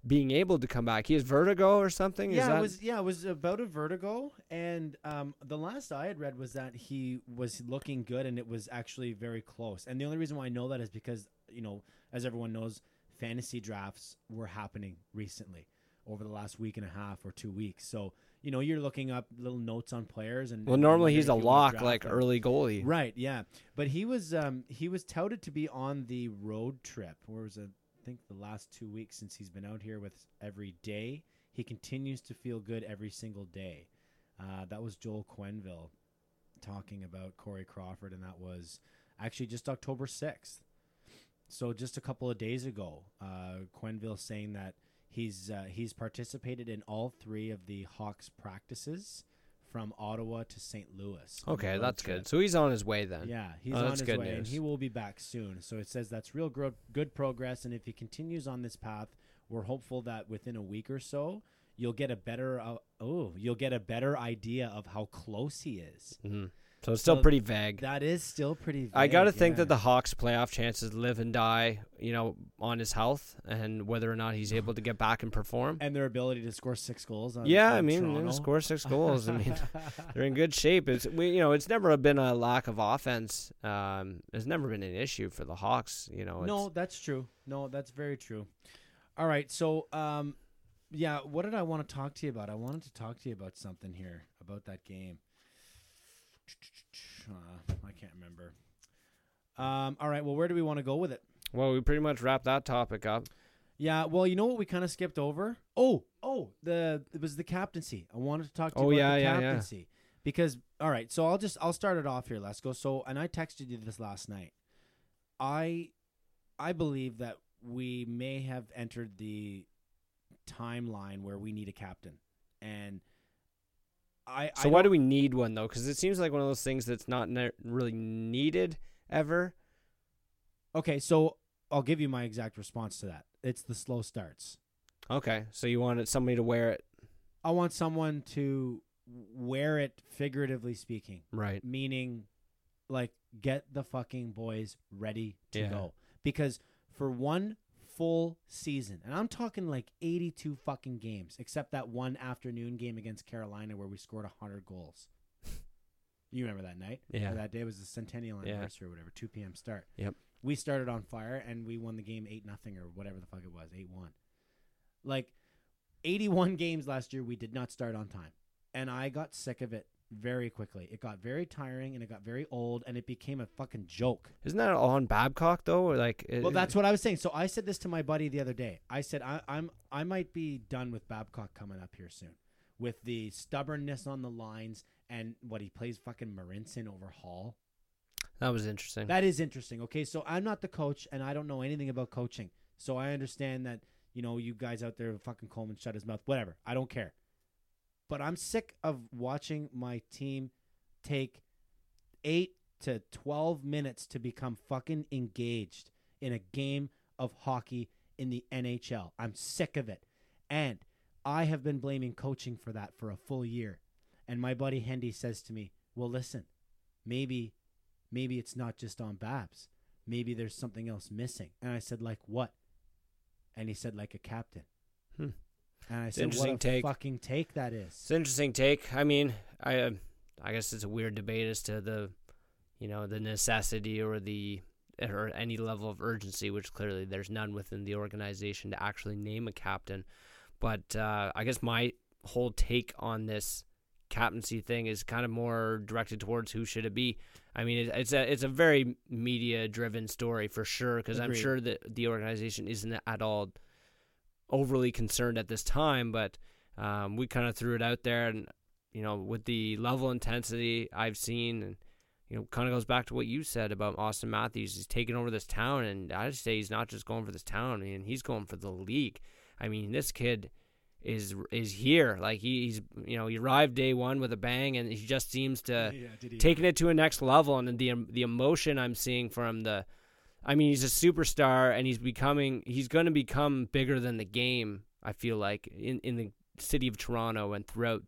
being able to come back. He has vertigo or something. Is Yeah, that it was yeah, it was about a vertigo, and um, the last I had read was that he was looking good, and it was actually very close. And the only reason why I know that is because you know, as everyone knows, fantasy drafts were happening recently over the last week and a half or two weeks. So you know, you're looking up little notes on players, and well, and normally he's a wondering who was lock, like drafted. early goalie. Right, yeah. But he was um he was touted to be on the road trip. Where was it? Think the last two weeks since he's been out here with every day. He continues to feel good every single day. Uh, that was Joel Quenneville talking about Corey Crawford, and that was actually just October sixth. So just a couple of days ago, uh, Quenneville saying that he's uh, he's participated in all three of the Hawks practices from Ottawa to St. Louis. Okay, that's trip. good. So he's on his way then. Yeah, he's Oh, on his way, and he will be back soon. So it says that's real gro- good progress, and if he continues on this path, we're hopeful that within a week or so, you'll get a better uh, oh, you'll get a better idea of how close he is. Mhm. So it's still So pretty vague. That is still pretty. Vague, I got to think yeah. that the Hawks' playoff chances live and die, you know, on his health and whether or not he's able to get back and perform. and their ability to score six goals. On, Yeah, on I mean, score six goals. I mean, *laughs* they're in good shape. It's we, you know, it's never been a lack of offense. Um, it's never been an issue for the Hawks. You know, No, that's true. No, that's very true. All right, so um, yeah, what did I want to talk to you about? I wanted to talk to you about something here about that game. Uh, I can't remember. Um, all right, well, where do we want to go with it? well, we pretty much wrapped that topic up. Yeah, well, you know what we kind of skipped over? Oh, oh, the it was the captaincy. I wanted to talk to you Oh, about yeah, the yeah, yeah. captaincy because all right, so I'll just I'll start it off here. Let's go. So, and I texted you this last night. I I believe that we may have entered the timeline where we need a captain, and I So I why do we need one though? Because it seems like one of those things that's not ne- really needed ever. Okay, so I'll give you my exact response to that. It's the slow starts. Okay, so you wanted somebody to wear it, I want someone to wear it figuratively speaking. right? meaning like get the fucking boys ready to Yeah. go because for one full season. And i'm talking like 82 fucking games except that one afternoon game against carolina where we scored 100 goals. *laughs* You remember that night? Yeah. Or that day? Was the centennial Yeah. anniversary or whatever 2 p.m start. Yep. we started on fire and we won the game 8 nothing or whatever the fuck it was 8-1 like 81 *laughs* games last year we did not start on time. And i got sick of it very quickly it got very tiring and it got very old and it became a fucking joke Isn't that all on Babcock though? Or like, well that's what i was saying so i said this to my buddy the other day i said I, i'm i might be done with babcock coming up here soon with the stubbornness on the lines and what he plays fucking Marincin over Holl that was interesting. That is interesting. Okay, so I'm not the coach, and I don't know anything about coaching. So I understand that you know you guys out there, fucking Coleman shut his mouth. Whatever. I don't care. But I'm sick of watching my team take eight to twelve minutes to become fucking engaged in a game of hockey in the NHL. I'm sick of it, and I have been blaming coaching for that for a full year. And my buddy Hendy says to me, "Well, listen, maybe." maybe it's not just on Babs. Maybe there's something else missing. And I said, like what? And he said, like a captain. Hmm. And I It's said, what interesting a take. fucking take that is. It's an interesting take. I mean, I uh, I guess it's a weird debate as to the, you know, the necessity or the or any level of urgency, which clearly there's none within the organization to actually name a captain. But uh, I guess my whole take on this captaincy thing is kind of more directed towards who should it be. I mean, it, it's a it's a very media driven story for sure because I'm sure that the organization isn't at all overly concerned at this time, but um, we kind of threw it out there, and you know, with the level intensity I've seen, and you know, kind of goes back to what you said about Auston Matthews. He's taking over this town, and I just say he's not just going for this town. I mean, he's going for the league. I mean, this kid is is here. Like he, he's you know, he arrived day one with a bang, and he just seems to taking it to a next level and the the emotion I'm seeing from the I mean he's a superstar and he's becoming he's going to become bigger than the game I feel like in in the city of Toronto and throughout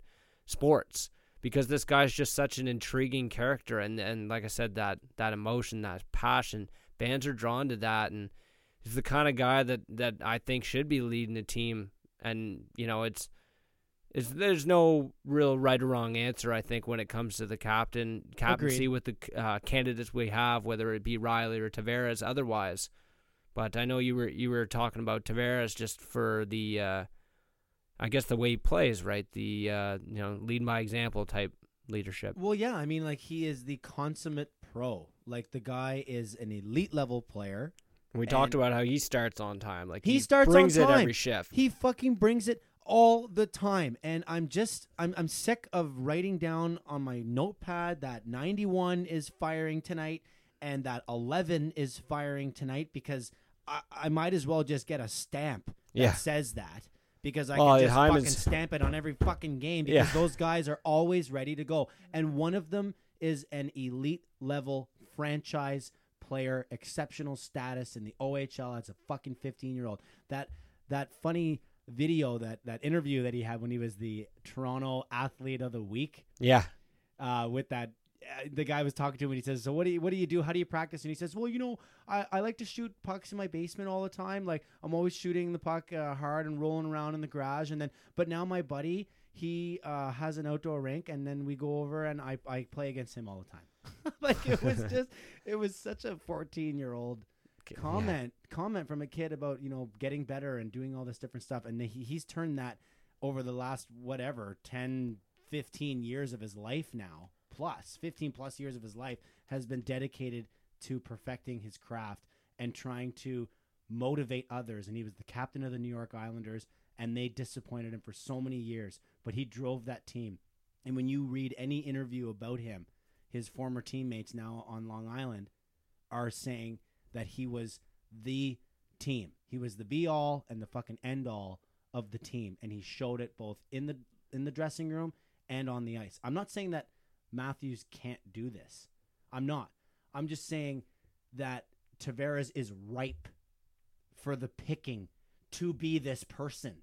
sports because this guy's just such an intriguing character and and like I said that that emotion that passion fans are drawn to that and he's the kind of guy that that I think should be leading the team and you know it's it's, there's no real right or wrong answer, I think, when it comes to the captain captaincy Agreed. with the uh, candidates we have, whether it be Rielly or Tavares. Otherwise, but I know you were you were talking about Tavares just for the, uh, I guess the way he plays, right? The uh, you know lead by example type leadership. Well, yeah, I mean, like he is the consummate pro. Like the guy is an elite level player. We talked about how he starts on time, like He, starts brings on time. it every shift. He fucking brings it all the time, and I'm just I'm I'm sick of writing down on my notepad that 91 is firing tonight and that 11 is firing tonight because I, I might as well just get a stamp that Yeah. says that. Because I Oh, can just Hyman's- fucking stamp it on every fucking game because Yeah. those guys are always ready to go. And one of them is an elite level franchise player, exceptional status in the OHL as a fucking 15 year old. That that funny video that that interview that he had when he was the Toronto Athlete of the Week Yeah. uh, with that. Uh, the guy was talking to him and he says, "So what do you what do you do? How do you practice?" And he says, "Well, you know, I, I like to shoot pucks in my basement all the time. Like I'm always shooting the puck uh, hard and rolling around in the garage. And then, but now my buddy he uh, has an outdoor rink, and then we go over and I I play against him all the time. *laughs* like it was *laughs* just it was such a 14 year old comment comment from a kid about you know getting better and doing all this different stuff and he, he's turned that over the last whatever 10 15 years of his life now plus 15 plus years of his life has been dedicated to perfecting his craft and trying to motivate others and he was the captain of the New York Islanders and they disappointed him for so many years but he drove that team. And when you read any interview about him his former teammates now on Long Island are saying that he was the team. He was the be all and the fucking end all of the team, and he showed it both in the in the dressing room and on the ice. I'm not saying that Matthews can't do this. I'm not. I'm just saying that Tavares is ripe for the picking to be this person,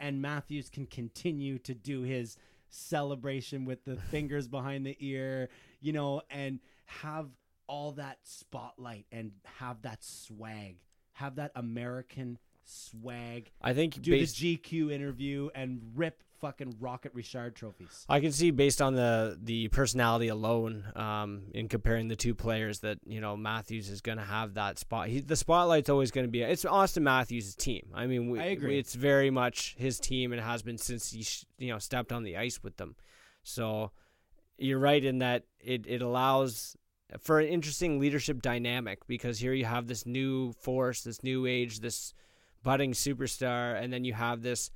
and Matthews can continue to do his celebration with the *laughs* fingers behind the ear, you know, and have all that spotlight and have that swag, have that American swag. I think Do based, the GQ interview and rip fucking Rocket Richard trophies. I can see based on the the personality alone, um, in comparing the two players, that you know Matthews is going to have that spot. He, the spotlight's always going to be it's Auston Matthews' team. I mean, we, I agree. It's very much his team, and has been since he sh- you know stepped on the ice with them. So you're right in that it it allows for an interesting leadership dynamic because here you have this new force, this new age, this budding superstar, and then you have this,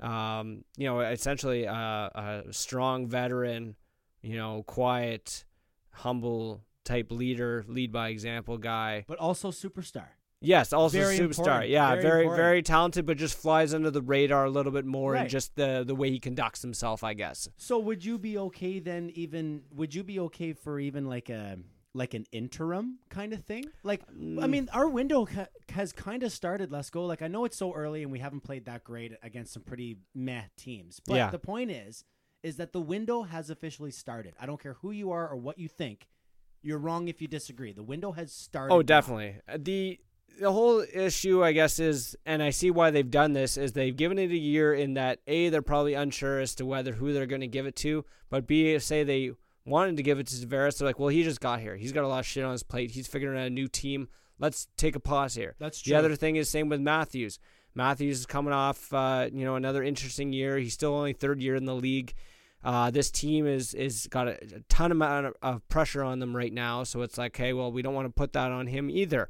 um, you know, essentially a, a strong veteran, you know, quiet, humble type leader, lead by example guy. But also superstar. Yes, also Very superstar. Yeah, Very very very talented, but just flies under the radar a little bit more in Right. just the the way he conducts himself, I guess. So would you be okay then even would you be okay for even like a like an interim kind of thing? Like I Mm. mean our window ha- has kind of started let's go. Like I know it's so early and we haven't played that great against some pretty meh teams. But Yeah. the point is is that the window has officially started. I don't care who you are or what you think. You're wrong if you disagree. The window has started. Oh, definitely. Uh, The the whole issue, I guess, is, and I see why they've done this, is they've given it a year in that a they're probably unsure as to whether who they're going to give it to, but b say they wanted to give it to Tavares, they're like, well, he just got here, he's got a lot of shit on his plate, he's figuring out a new team. Let's take a pause here. That's true. The other thing is same with Matthews. Matthews is coming off, uh, you know, another interesting year. He's still only third year in the league. Uh, this team is is got a, a ton amount of, of pressure on them right now, so it's like, hey, well, we don't want to put that on him either.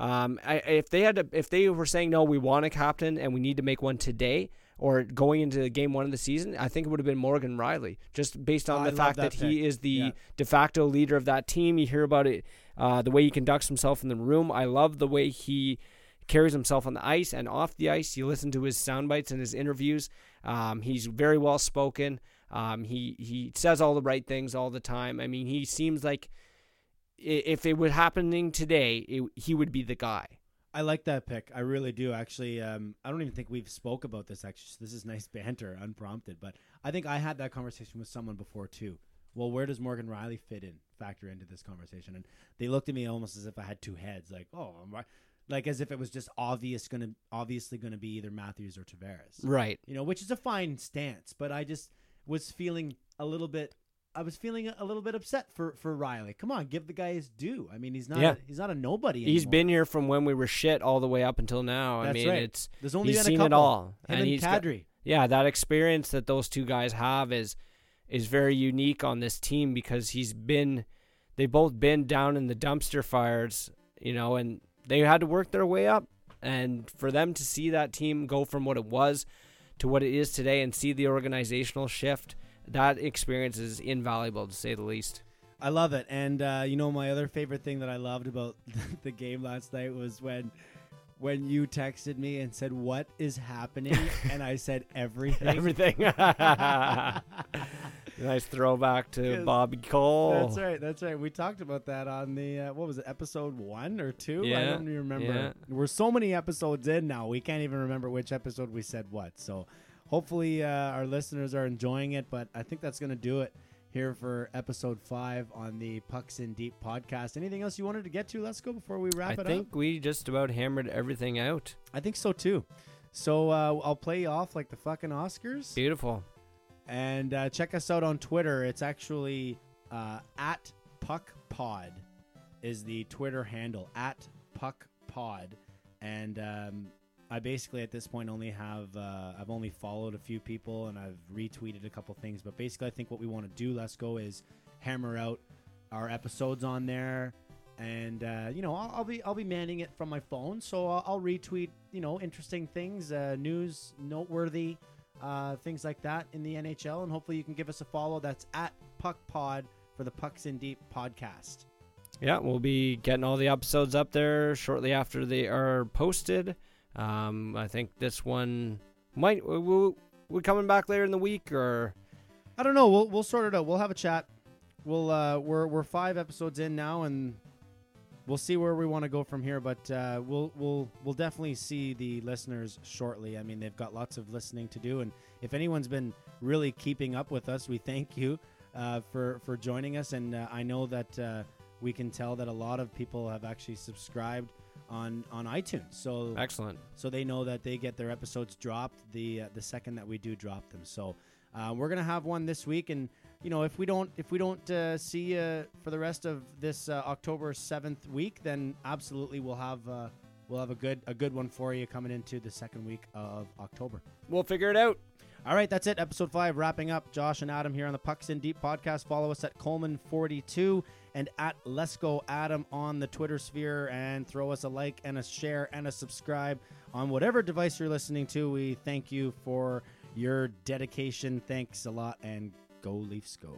Um, I, if they had to, if they were saying no, we want a captain and we need to make one today or going into game one of the season, I think it would have been Morgan Rielly, just based on I the fact that that, he is the Yeah. de facto leader of that team. You hear about it, uh, the way he conducts himself in the room. I love the way he carries himself on the ice and off the ice. You listen to his sound bites and his interviews. Um, he's very well spoken. Um, he he says all the right things all the time. I mean, he seems like if it was happening today, it, he would be the guy. I like that pick. I really do. Actually, um, I don't even think we've spoke about this. Actually, so this is nice *laughs* banter, unprompted. But I think I had that conversation with someone before too. Well, where does Morgan Rielly fit in, factor into this conversation? And they looked at me almost as if I had two heads, like, oh, I'm right. like as if it was just obvious, gonna obviously gonna be either Matthews or Tavares, Right. you know, which is a fine stance. But I just was feeling a little bit. I was feeling a little bit upset for for Rielly. Come on, give the guy his due. I mean, he's not Yeah. he's not a nobody. He's been here from when we were shit all the way up until now. I That's mean, right. it's There's only he's seen couple. it all, Him and and he's got- yeah, that experience that those two guys have is is very unique on this team because he's been they've both been down in the dumpster fires, you know, and they had to work their way up. And for them to see that team go from what it was to what it is today and see the organizational shift, that experience is invaluable to say the least. I love it. And uh, you know, my other favorite thing that I loved about *laughs* the game last night was when when you texted me and said, "What is happening?" *laughs* and I said, "Everything." Everything. *laughs* Nice throwback to Yes. Bobby Cole. That's right. That's right. We talked about that on the uh, what was it, episode one or two? I don't even remember. yeah. We're so many episodes in now. We can't even remember which episode we said what. So hopefully uh, our listeners are enjoying it. But I think that's going to do it here for episode five on the Pucks in Deep podcast. Anything else you wanted to get to? Let's go before we wrap I it up. I think we just about hammered everything out. I think so too. So uh, I'll play you off like the fucking Oscars. Beautiful. And uh, check us out on Twitter. It's actually uh, at Puck Pod is the Twitter handle at Puck Pod, and um, I basically at this point only have uh, I've only followed a few people and I've retweeted a couple things. But basically, I think what we want to do, let's go, is hammer out our episodes on there. And uh, you know, I'll, I'll be I'll be manning it from my phone, so I'll, I'll retweet you know interesting things, uh, news, noteworthy uh, things like that in the NHL, and hopefully you can give us a follow. That's at Puck Pod for the Pucks in Deep podcast. Yeah, we'll be getting all the episodes up there shortly after they are posted. Um, I think this one might we we we coming back later in the week or I don't know. We'll we'll sort it out. We'll have a chat. We'll uh, we're we're five episodes in now, and we'll see where we want to go from here. But uh, we'll we'll we'll definitely see the listeners shortly. I mean, they've got lots of listening to do, and if anyone's been really keeping up with us, we thank you uh, for for joining us. And uh, I know that uh, we can tell that a lot of people have actually subscribed on on iTunes. So excellent. so they know that they get their episodes dropped the uh, the second that we do drop them. So uh, we're gonna have one this week, and you know if we don't if we don't uh, see you for the rest of this uh, October seventh week, then absolutely we'll have uh, we'll have a good a good one for you coming into the second week of October. We'll figure it out. All right, that's it. Episode five wrapping up. Josh and Adam here on the Pucks in Deep podcast. Follow us at Coleman42 and at Let's Go Adam on the Twitter sphere and throw us a like and a share and a subscribe on whatever device you're listening to. We thank you for your dedication. Thanks a lot and go Leafs go.